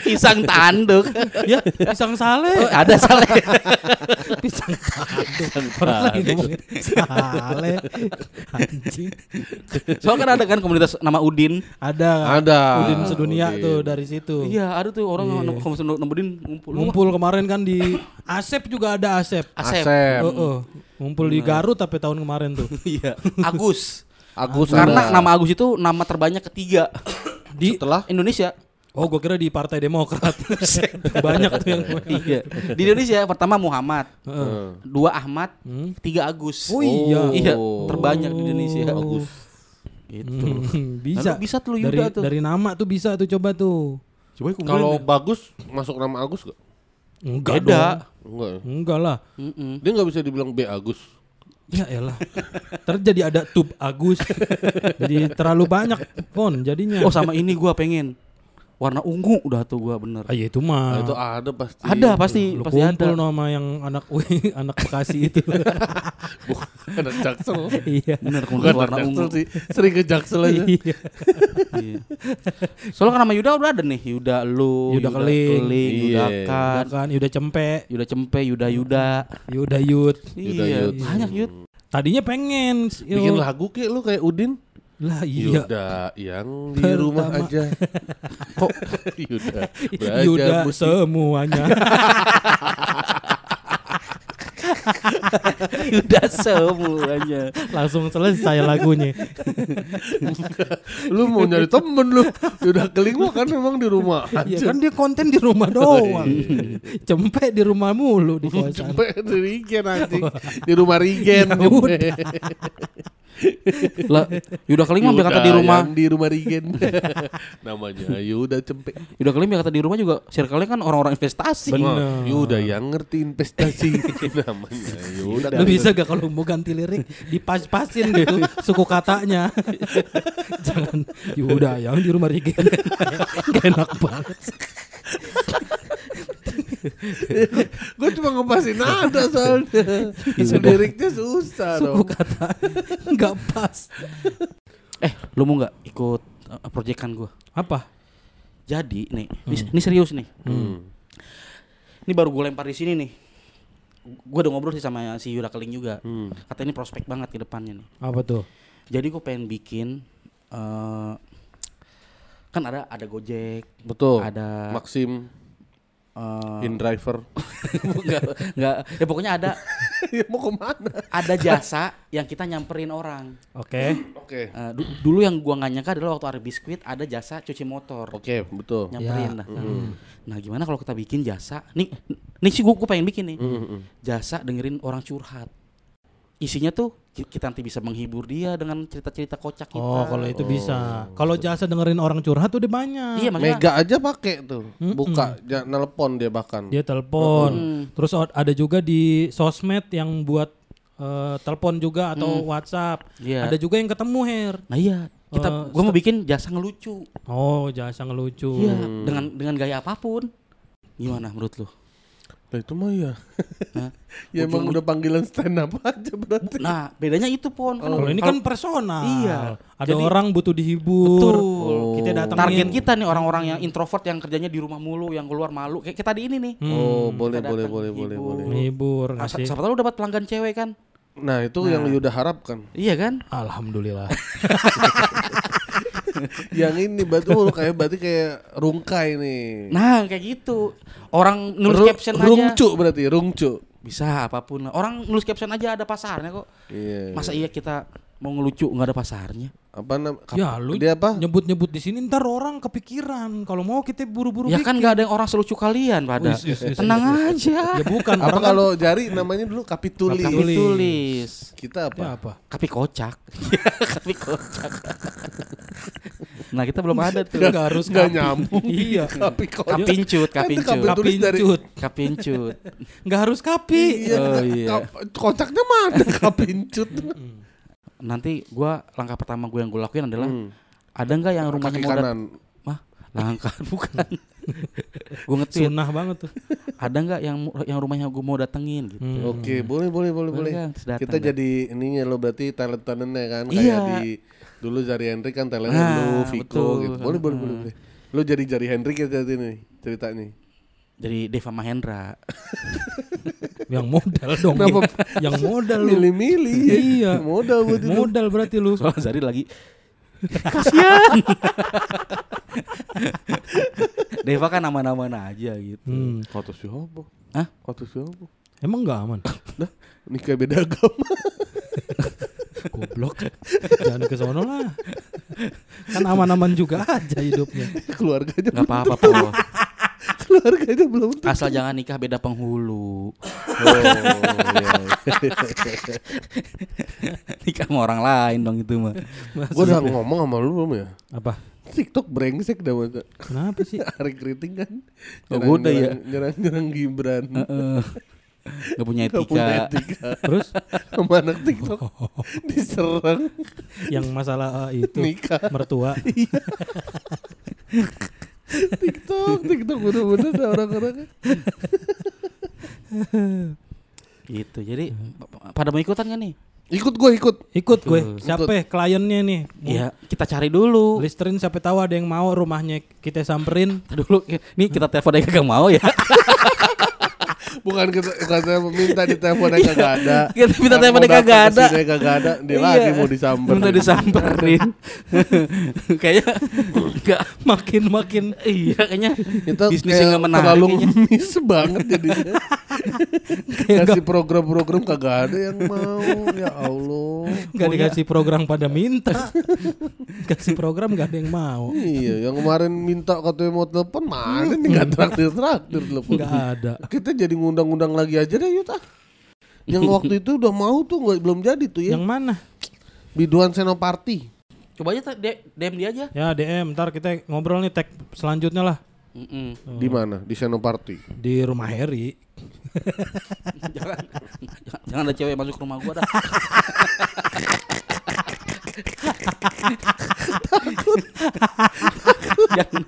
pisang tanduk. ya, pisang Saleh. Oh, ada Saleh. pisang tanduk. Orang lagi ngomongin Saleh. Anjing. Soalnya kan ada kan komunitas nama Udin. Ada. Ada. Udin sedunia Udin. tuh dari situ. Iya, ada tuh orang Iya. yang komunitas nama Udin ngumpul. Ngumpul kemarin kan di Asep juga ada Asep. Asep. Asep. Oh, oh. Ngumpul di Garut tapi tahun kemarin tuh. Iya, Agus. Agus Karena ada. nama Agus itu nama terbanyak ketiga Di setelah Indonesia. Oh, gue kira di Partai Demokrat. Banyak tuh yang iya. Di Indonesia pertama Muhammad, Heeh. dua Ahmad, Hmm. tiga Agus. Oh iya. Iya, terbanyak di Indonesia. Oh. Gitu. Hmm, bisa. Lalu bisa tuh lu dari, Yuda tuh. dari nama tuh bisa tuh coba tuh. Coba kalau bagus masuk nama Agus gak? Enggak Beda. dong. Enggak. ya? Enggak lah. Mm-mm. Dia nggak bisa dibilang B Agus. Ya elah. Terjadi ada tub Agus. Jadi terlalu banyak pon jadinya. Oh sama ini gua pengen warna ungu udah tuh gua bener. Ah, ya itu Nah, mah. itu ada pasti. Ada pasti Lu pasti ada. kumpul nama yang anak anak Bekasi itu. Bukan anak Jaksel. iya. Bener anak warna Jaksel ungu. sih. Sering ke Jaksel aja. Iya. Iya. Soalnya kan nama Yuda udah ada nih, Yuda lu, Yuda Keling. Yuda Iya. Kan, Udah kan, Yuda Cempe, Yuda Cempe, Yuda Yuda. Yuda Yud. Yuda Iya, Yud. banyak Yud. Tadinya pengen. Bikin lagu kayak lu kayak Udin. Lah iya. Yuda yang di rumah Pertama. aja. Kok Yuda belajar Yuda musik. semuanya. Udah semuanya. Langsung selesai lagunya. lu mau nyari temen lu. Udah keling mah kan memang di rumah Ya aja. kan dia konten di rumah doang. Cempe di rumah mulu di kosan. Sampai di Rigen anjing. Di rumah Rigen. Ya udah. Lah, Yuda Keling mah biar kata di rumah. yang di rumah Rigen. Namanya Yuda Cempe. Yuda Keling biar kata di rumah juga circle-nya kan orang-orang investasi. Bener. Wah, Yuda yang ngerti investasi. Namanya Yuda. Lu bisa gak kalau mau ganti lirik dipas-pasin gitu suku katanya. Jangan Yuda yang di rumah Rigen. Gak enak banget. Gue cuma ngepasin nada soalnya. Liriknya susah Suku dong. kata nggak pas. Eh, lu mau nggak ikut uh, proyekan gua? Apa? Jadi nih, ini, ini serius nih. Hmm. Ini baru gue lempar di sini nih. Gue udah ngobrol sih sama si Yuda Keling juga. Hmm. Kata ini prospek banget ke depannya nih. Apa tuh? Jadi gue pengen bikin eh kan ada ada Gojek, Betul. ada Maxim eh, in driver. enggak, enggak, ya pokoknya ada ya mau ke mana? ada jasa yang kita nyamperin orang. Oke. Oke. Eh, du- dulu yang gua nggak nyangka adalah waktu ada biskuit ada jasa cuci motor. Oke, betul. Nyamperin Ya. dah. Nah, gimana kalau kita bikin jasa? Nih, nih sih gua, gua pengen bikin nih. Mm-mm. Jasa dengerin orang curhat. Isinya tuh ki- kita nanti bisa menghibur dia dengan cerita-cerita kocak kita. Oh, kalau itu bisa. Kalau jasa dengerin orang curhat tuh udah banyak. Iya, maksudnya Mega aja pakai tuh. Buka, ja, nelpon dia bahkan. Dia telepon. Mm. Terus ada juga di sosmed yang buat eh, telepon juga atau WhatsApp. Iya. Ada juga yang ketemu Her. Nah iya, kita Eh, gua mau bikin jasa ngelucu. Oh, jasa ngelucu. Iya, dengan dengan gaya apa pun. Gimana menurut lu? Lah itu mah ya. Hah? ya emang udah panggilan stand up aja berarti. Nah, bedanya itu pon. Kan Kalau ini kan personal. Iya. Ada Jadi- orang butuh dihibur. Betul. Kita datangin. target kita nih orang-orang yang introvert yang kerjanya di rumah mulu, yang keluar malu. Kayak kita di ini nih. Oh, boleh Kita boleh datang, boleh boleh hibur. boleh. Menghibur, Ah, sa- ngasih. siapa tahu lu dapat pelanggan cewek kan? Nah, itu yang Yuda harapkan. Iya kan? Alhamdulillah. yang ini berarti oh, kayak berarti kayak rungkai nih. Nah, kayak gitu. Orang nulis Ru- caption aja. rungcu berarti, rungcu. Bisa apa pun. Orang nulis caption aja ada pasarnya kok. Iya. Masa iya kita mau ngelucu nggak ada pasarnya? apa nam ya lu dia apa? nyebut-nyebut di sini ntar orang kepikiran. Kalau mau kita buru-buru Ya kan bikin. nggak ada yang orang selucu kalian pada. Wis, wis, wis, Tenang aja. Ya bukan apa orang kalau jari namanya dulu kapituli. Kapi- Kapi tulis. Kita kan- ya apa? apa? Kapi kocak. Kapi kocak. nah, kita belum ada tuh. Enggak harus Nggak kapi. nyambung. iya. Kapi kocak. Kapincut, Kan kapincut. Kapincut. Kapincut. Enggak harus kapi. Iya, Oh, iya. kap- kocaknya mana kapincut? Nanti gua langkah pertama gue yang gue lakuin adalah Hmm. ada nggak yang rumahnya Kaki mau kanan. Mah, langkah bukan. gue nge-tweet. Sunnah banget tuh. Ada nggak yang yang rumahnya gue mau datengin gitu. Hmm. Oke, boleh boleh boleh Boleh boleh. kan, Kita dah. jadi ininya lo berarti talent talentnya kan Iya. kayak di dulu Jari Hendrik kan talentnya Nah, lu, Viko betul. gitu. Boleh boleh boleh boleh. Lo jadi Jari Hendrik ya jadi nih ceritanya. Dari Deva Mahendra. Yang modal dong. Kenapa? yang modal lu. Milih-milih. Iya. Modal buat itu. Modal berarti lu. Soalnya Zari lagi kasihan. Deva kan aman-aman aja gitu. Hmm. Kata siapa? Hah? Kata siapa? Emang enggak aman? Dah, nikah beda agama. Goblok. Jangan ke sono lah. Kan aman-aman juga aja hidupnya. Keluarganya Nggak apa-apa. keluarganya belum tentu. Asal jangan nikah beda penghulu. Oh, iya. nikah sama orang lain dong itu mah. Gue udah ngomong sama lu belum ya? Apa? TikTok brengsek dah masa. Kenapa sih? Ari keriting kan. Oh, gua udah ya. Nyerang-nyerang Gibran. Heeh. Gak punya Gak punya etika. etika. Terus Sama anak TikTok diserang yang masalah eh, itu nikah. mertua. TikTok, TikTok bener-bener ada orang-orang. Gitu. Jadi pada mau ikutan gak nih? Ikut gue ikut. Ikut gue. Siapa kliennya nih? Iya, kita cari dulu. Listerin siapa tahu ada yang mau rumahnya kita samperin. Dulu, nih kita telepon aja gak mau ya. Bukan kita kata minta di teleponnya kagak ada. Kita minta Yang teleponnya kagak ada. ke sini kagak ada. Dia Iya. lagi mau disamper. Minta disamperin. Kayaknya enggak Makin-makin iya kayaknya Itu bisnisnya kayak nggak menarik terlalu ngemis banget jadinya. Kasih program-program kagak ada yang mau. Ya Allah. Gak dikasih program pada minta. Kasih program gak ada yang mau. Iya, yang kemarin minta katanya mau telepon mana nih nggak traktir-traktir telepon. Gak ada. Kita jadi ngundang-undang lagi aja deh Yut ah. Yang waktu itu udah mau tuh nggak belum jadi tuh ya. Yang mana? Biduan Senoparty. Coba aja DM dia aja. Ya DM, ntar kita ngobrol nih tag selanjutnya lah. Mm-mm. Di mana? Di Senoparty. Di rumah Heri. jangan, jangan jangan ada cewek masuk rumah gua dah. jangan,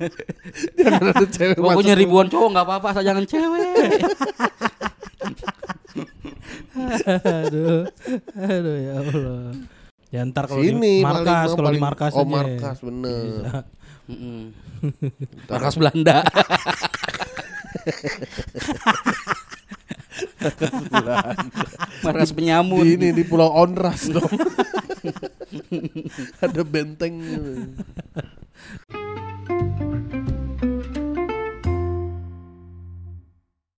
Jangan ada cewek pokoknya masuk. ribuan cowok nggak apa-apa, asal jangan cewek. aduh, aduh ya Allah. Ya ntar kalau Sini di markas, kalau di markas Oh aja. markas bener. Markas Belanda. Meras penyamun. Di ini di Pulau Onras dong. Ada benteng.